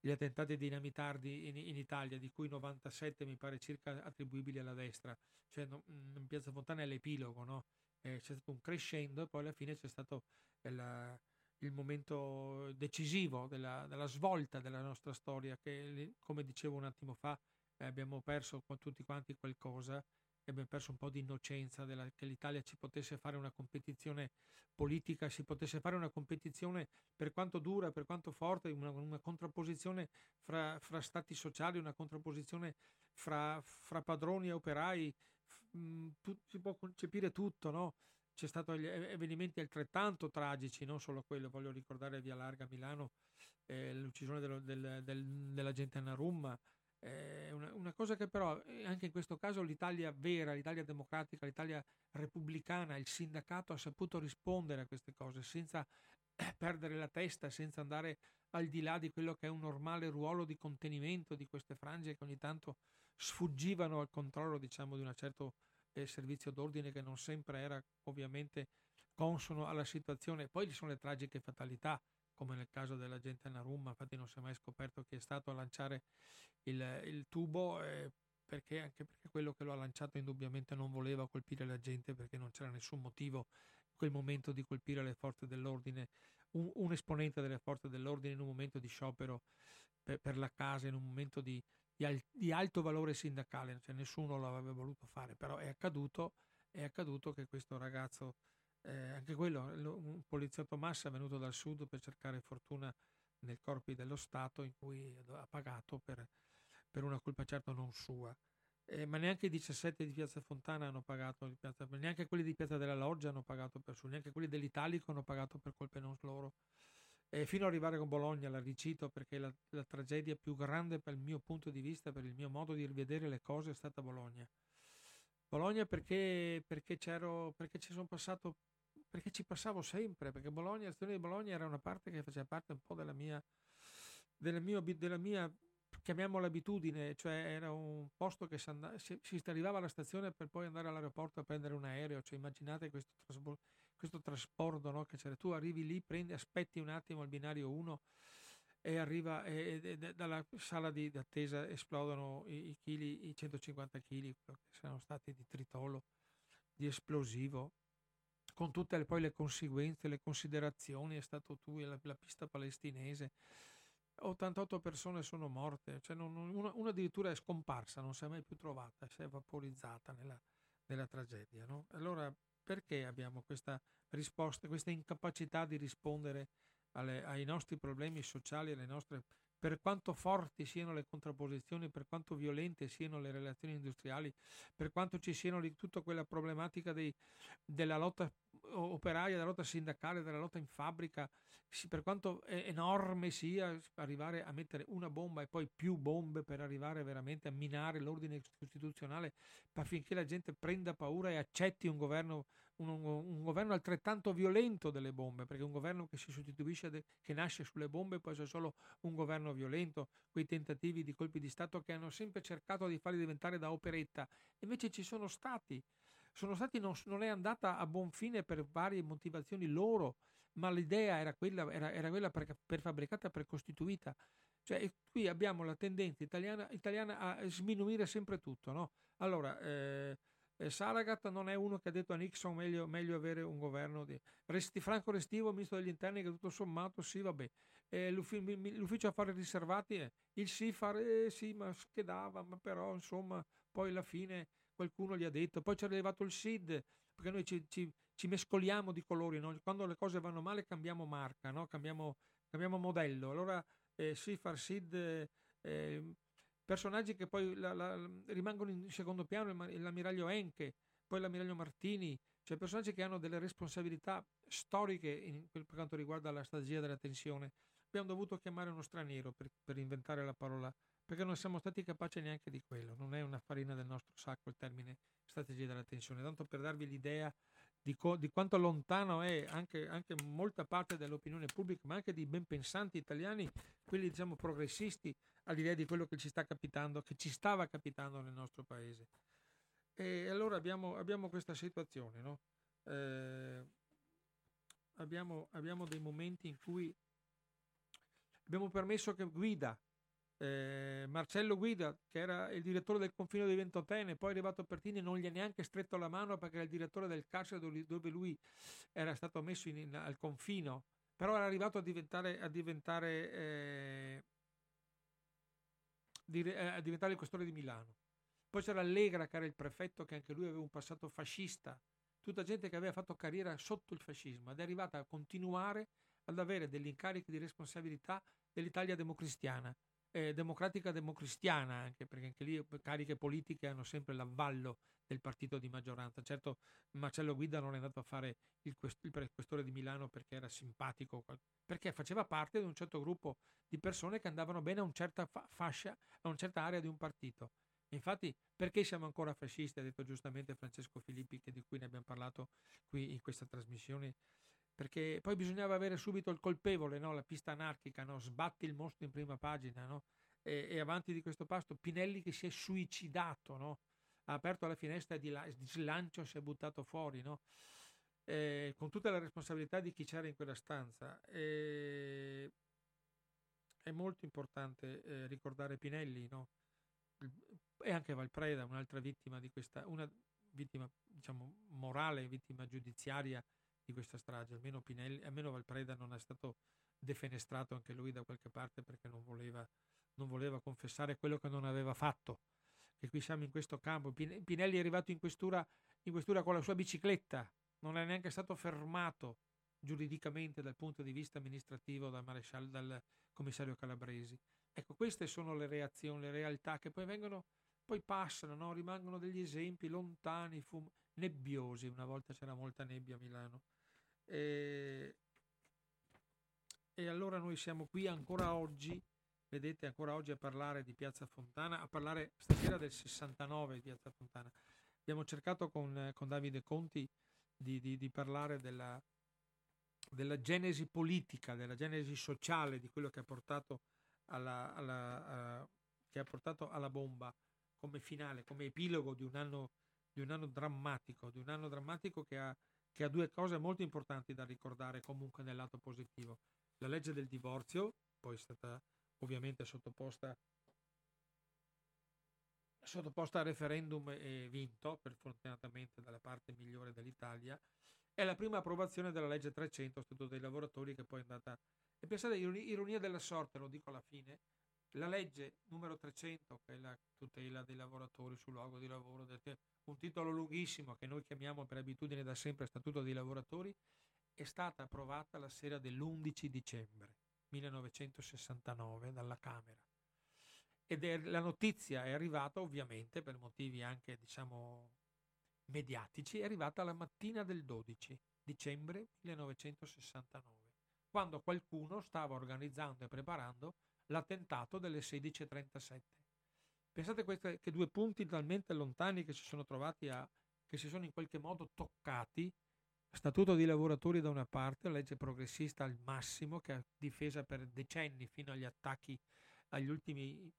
A: gli attentati dinamitardi in, in Italia, di cui 97 mi pare circa attribuibili alla destra, cioè no, in Piazza Fontana è l'epilogo, no? eh, c'è stato un crescendo e poi alla fine c'è stato il, il momento decisivo della, della, svolta della nostra storia, che come dicevo un attimo fa eh, abbiamo perso tutti quanti qualcosa abbiamo perso un po' di innocenza della, che l'Italia ci potesse fare una competizione politica, si potesse fare una competizione per quanto dura, per quanto forte, una, una contrapposizione fra, fra, stati sociali, una contrapposizione fra, fra padroni e operai, mh, tu, si può concepire tutto, no? C'è stato gli avvenimenti altrettanto tragici, non solo quello, voglio ricordare Via Larga a Milano, eh, l'uccisione del, del, del, dell'agente Anna eh, una, una, cosa che però eh, anche in questo caso l'Italia vera, l'Italia democratica, l'Italia repubblicana, il sindacato ha saputo rispondere a queste cose senza perdere la testa, senza andare al di là di quello che è un normale ruolo di contenimento di queste frange che ogni tanto sfuggivano al controllo diciamo di un certo eh, servizio d'ordine che non sempre era ovviamente consono alla situazione. Poi ci sono le tragiche fatalità come nel caso dell'agente Narumma, infatti non si è mai scoperto chi è stato a lanciare il, il tubo, eh, perché, anche perché quello che lo ha lanciato indubbiamente non voleva colpire la gente perché non c'era nessun motivo in quel momento di colpire le forze dell'ordine, un, un esponente delle forze dell'ordine in un momento di sciopero per, per la casa, in un momento di, di, al, di alto valore sindacale, cioè nessuno avrebbe voluto fare, però è accaduto, è accaduto che questo ragazzo eh, anche quello, un poliziotto massa è venuto dal sud per cercare fortuna nei corpi dello Stato in cui ha pagato per, per una colpa certo non sua. Eh, ma neanche i 17 di Piazza Fontana hanno pagato, piazza, neanche quelli di Piazza della Loggia hanno pagato per su, neanche quelli dell'Italico hanno pagato per colpe non loro. E fino ad arrivare con Bologna, la ricito perché la, la tragedia più grande per il mio punto di vista, per il mio modo di rivedere le cose è stata Bologna. Bologna perché, perché, perché ci sono passato, perché ci passavo sempre, perché Bologna, la storia di Bologna era una parte che faceva parte un po' della mia, della mia, della mia chiamiamola abitudine, cioè era un posto che si, si, arrivava alla stazione per poi andare all'aeroporto a prendere un aereo, cioè immaginate questo, trasbo, questo trasporto no? che c'era, tu arrivi lì, prendi, aspetti un attimo al binario 1 e arriva e, e, e dalla sala di, di, attesa esplodono i, i, chili, i 150 kg che sono stati di tritolo, di esplosivo, con tutte le, poi le conseguenze, le considerazioni, è stato tu la, la pista palestinese. 88 persone sono morte, cioè non, una, una, addirittura è scomparsa, non si è mai più trovata, si è vaporizzata nella, nella tragedia. No? Allora perché abbiamo questa risposta, questa incapacità di rispondere alle, ai nostri problemi sociali, alle nostre, per quanto forti siano le contrapposizioni, per quanto violente siano le relazioni industriali, per quanto ci siano tutta quella problematica dei, della lotta operaia, della lotta sindacale, della lotta in fabbrica, per quanto enorme sia arrivare a mettere una bomba e poi più bombe per arrivare veramente a minare l'ordine costituzionale affinché la gente prenda paura e accetti un governo, un, un governo altrettanto violento delle bombe, perché un governo che si sostituisce, che nasce sulle bombe può essere solo un governo violento, quei tentativi di colpi di Stato che hanno sempre cercato di farli diventare da operetta, invece ci sono stati sono stati non, non, è andata a buon fine per varie motivazioni loro, ma l'idea era quella, era, era quella per, prefabbricata, precostituita. Cioè, qui abbiamo la tendenza italiana, italiana a sminuire sempre tutto. No? Allora, eh, eh, Saragat non è uno che ha detto a Nixon meglio, meglio avere un governo di... Resti, Franco Restivo, ministro degli interni, che tutto sommato sì, vabbè. Eh, l'ufficio affari riservati, eh, il SIFAR, eh, sì, ma schedava, ma però insomma, poi alla fine qualcuno gli ha detto, poi ci è arrivato il SID, perché noi ci, ci, ci mescoliamo di colori, no? quando le cose vanno male cambiamo marca, no? cambiamo, cambiamo, modello. Allora eh, Sifar, SID, eh, personaggi che poi la, la, rimangono in secondo piano, l'ammiraglio Enche, poi l'ammiraglio Martini, cioè personaggi che hanno delle responsabilità storiche in, per quanto riguarda la strategia della tensione. Abbiamo dovuto chiamare uno straniero per, per inventare la parola perché non siamo stati capaci neanche di quello. Non è una farina del nostro sacco il termine strategia della tensione, tanto per darvi l'idea di, co- di quanto lontano è anche, anche, molta parte dell'opinione pubblica, ma anche di ben pensanti italiani, quelli diciamo progressisti, all'idea di quello che ci sta capitando, che ci stava capitando nel nostro paese. E allora abbiamo, abbiamo questa situazione, no? eh, abbiamo, abbiamo dei momenti in cui abbiamo permesso che Guida, eh, Marcello Guida, che era il direttore del confino di Ventotene, poi è arrivato Pertini e non gli ha neanche stretto la mano perché era il direttore del carcere dove lui era stato messo in, in, al confino, però era arrivato a diventare, a diventare, eh, dire, eh, a diventare il questore di Milano. Poi c'era Allegra, che era il prefetto, che anche lui aveva un passato fascista, tutta gente che aveva fatto carriera sotto il fascismo ed è arrivata a continuare ad avere degli incarichi di responsabilità dell'Italia democristiana eh, democratica democristiana anche perché anche lì cariche politiche hanno sempre l'avvallo del partito di maggioranza certo Marcello Guida non è andato a fare il, quest- il questore di Milano perché era simpatico perché faceva parte di un certo gruppo di persone che andavano bene a una certa fa- fascia a una certa area di un partito Infatti, perché siamo ancora fascisti? Ha detto giustamente Francesco Filippi, di cui ne abbiamo parlato qui in questa trasmissione perché poi bisognava avere subito il colpevole, no? la pista anarchica, no? sbatti il mostro in prima pagina, no? e, e, avanti di questo pasto Pinelli che si è suicidato, ha aperto la finestra di, la, di slancio, si è buttato fuori, eh, con tutta la responsabilità di chi c'era in quella stanza. Eh, è molto importante eh, ricordare Pinelli e anche Valpreda, un'altra vittima di questa, una vittima diciamo morale, vittima giudiziaria di questa strage. Almeno, Pinelli, almeno Valpreda non è stato defenestrato anche lui da qualche parte perché non voleva, non voleva confessare quello che non aveva fatto. Che qui siamo in questo campo. Pinelli è arrivato in questura, in questura con la sua bicicletta, non è neanche stato fermato giuridicamente dal punto di vista amministrativo dal, maresciallo, dal commissario Calabresi. Ecco, queste sono le reazioni, le realtà che poi vengono, poi passano, no? rimangono degli esempi lontani, fum- nebbiosi. Una volta c'era molta nebbia a Milano. E, e allora noi siamo qui ancora oggi, vedete ancora oggi a parlare di Piazza Fontana, a parlare stasera del 69 di Piazza Fontana. Abbiamo cercato con, con Davide Conti di, di, di parlare della, della, genesi politica, della genesi sociale di quello che ha portato alla, alla, a, che ha portato alla bomba come finale, come epilogo di un anno, di un anno drammatico, di un anno drammatico che ha, che ha due cose molto importanti da ricordare comunque nel lato positivo. La legge del divorzio, poi è stata ovviamente sottoposta sottoposta a referendum e vinto, per fortunatamente dalla parte migliore dell'Italia, è la prima approvazione della legge 300, Statuto dei lavoratori, che poi è andata... E pensate, ironia della sorte, lo dico alla fine, la legge numero 300, che è la tutela dei lavoratori sul luogo di lavoro, un titolo lunghissimo che noi chiamiamo per abitudine da sempre Statuto dei lavoratori, è stata approvata la sera dell'11 dicembre 1969 dalla Camera. Ed è, la notizia è arrivata ovviamente per motivi anche diciamo mediatici, è arrivata la mattina del 12 dicembre 1969, quando qualcuno stava organizzando e preparando l'attentato delle 16.37. Pensate queste, che due punti talmente lontani che si sono trovati a, che si sono in qualche modo toccati, Statuto di lavoratori da una parte, legge progressista al massimo che ha difesa per decenni fino agli attacchi, agli ultimi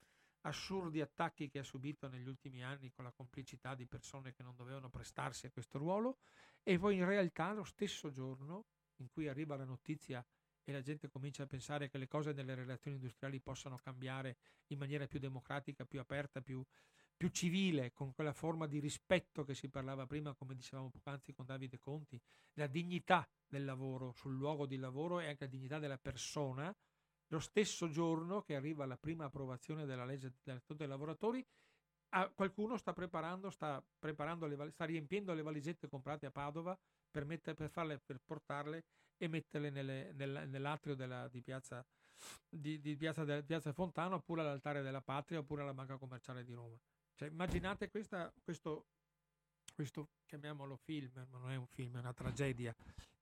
A: assurdi attacchi che ha subito negli ultimi anni con la complicità di persone che non dovevano prestarsi a questo ruolo e poi in realtà lo stesso giorno in cui arriva la notizia e la gente comincia a pensare che le cose nelle relazioni industriali possano cambiare in maniera più democratica, più aperta, più, più civile, con quella forma di rispetto che si parlava prima, come dicevamo poc'anzi con Davide Conti, la dignità del lavoro sul luogo di lavoro e anche la dignità della persona, lo stesso giorno che arriva la prima approvazione della legge del dei lavoratori, qualcuno sta preparando, sta, preparando le, sta riempiendo le valigette comprate a Padova per, mettere, per, farle, per portarle e metterle nelle, nel, nell'atrio della, di, piazza, di, di piazza, de, piazza Fontana oppure all'altare della Patria oppure alla Banca Commerciale di Roma. Cioè, immaginate questa, questo, questo, chiamiamolo film, ma non è un film, è una tragedia,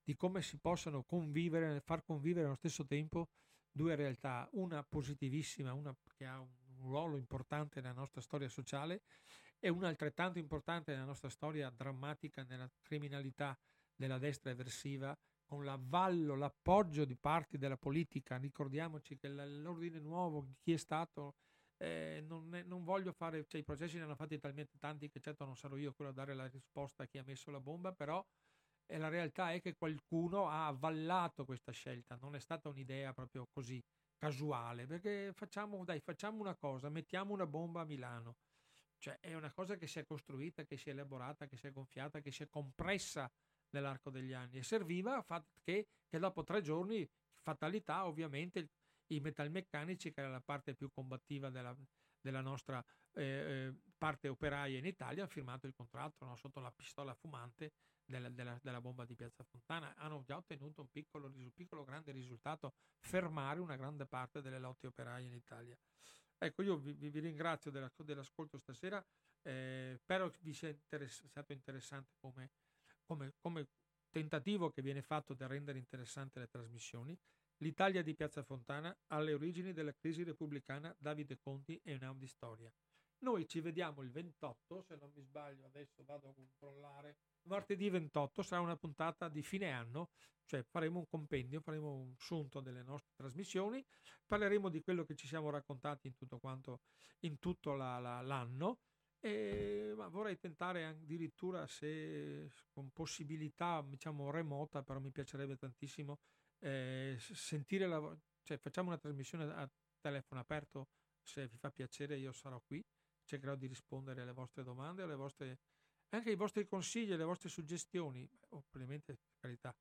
A: di come si possano convivere, far convivere allo stesso tempo due realtà, una positivissima, una che ha un ruolo importante nella nostra storia sociale e una altrettanto importante nella nostra storia drammatica nella criminalità della destra eversiva con l'avvallo, l'appoggio di parti della politica. Ricordiamoci che l'ordine nuovo, chi è stato, eh, non, è, non, voglio fare, cioè, i processi ne hanno fatti talmente tanti che certo non sarò io quello a dare la risposta a chi ha messo la bomba, però eh, la realtà è che qualcuno ha avvallato questa scelta, non è stata un'idea proprio così casuale, perché facciamo, dai, facciamo una cosa, mettiamo una bomba a Milano. Cioè è una cosa che si è costruita, che si è elaborata, che si è gonfiata, che si è compressa nell'arco degli anni e serviva che, che dopo tre giorni, fatalità ovviamente, i metalmeccanici, che era la parte più combattiva della, della nostra eh, eh, parte operaia in Italia, hanno firmato il contratto no, sotto la pistola fumante della, della, della, bomba di Piazza Fontana. Hanno già ottenuto un piccolo, piccolo grande risultato, fermare una grande parte delle lotte operaie in Italia. Ecco, io vi, vi ringrazio della, dell'ascolto stasera, eh, spero vi sia interess- stato interessante come come, come tentativo che viene fatto per rendere interessanti le trasmissioni, l'Italia di Piazza Fontana alle origini della crisi repubblicana Davide Conti e un'Audi Storia. Noi ci vediamo il 28, se non mi sbaglio adesso vado a controllare, martedì 28 sarà una puntata di fine anno, cioè faremo un compendio, faremo un sunto delle nostre trasmissioni, parleremo di quello che ci siamo raccontati in tutto quanto, in tutto la, la, l'anno e, ma vorrei tentare addirittura se con possibilità diciamo remota, però mi piacerebbe tantissimo eh, sentire la cioè facciamo una trasmissione a telefono aperto, se vi fa piacere io sarò qui, cercherò di rispondere alle vostre domande, alle vostre, anche ai vostri consigli, alle vostre suggestioni, ovviamente per carità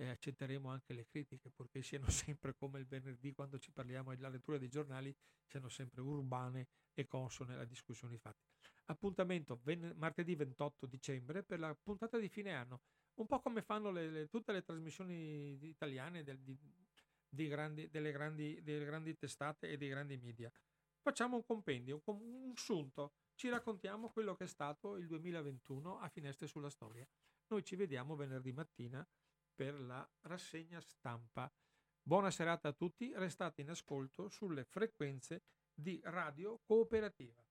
A: e accetteremo anche le critiche, purché siano sempre come il venerdì quando ci parliamo della lettura dei giornali, siano sempre urbane e consone alle discussioni fatte. Appuntamento ven- martedì 28 dicembre per la puntata di fine anno, un po' come fanno le, le, tutte le trasmissioni italiane del, di, di grandi, delle, grandi, delle grandi testate e dei grandi media. Facciamo un compendio, un, un sunto, ci raccontiamo quello che è stato il 2021 a Finestre sulla Storia. Noi ci vediamo venerdì mattina per la rassegna stampa Buona serata a tutti, restate in ascolto sulle frequenze di Radio Cooperativa.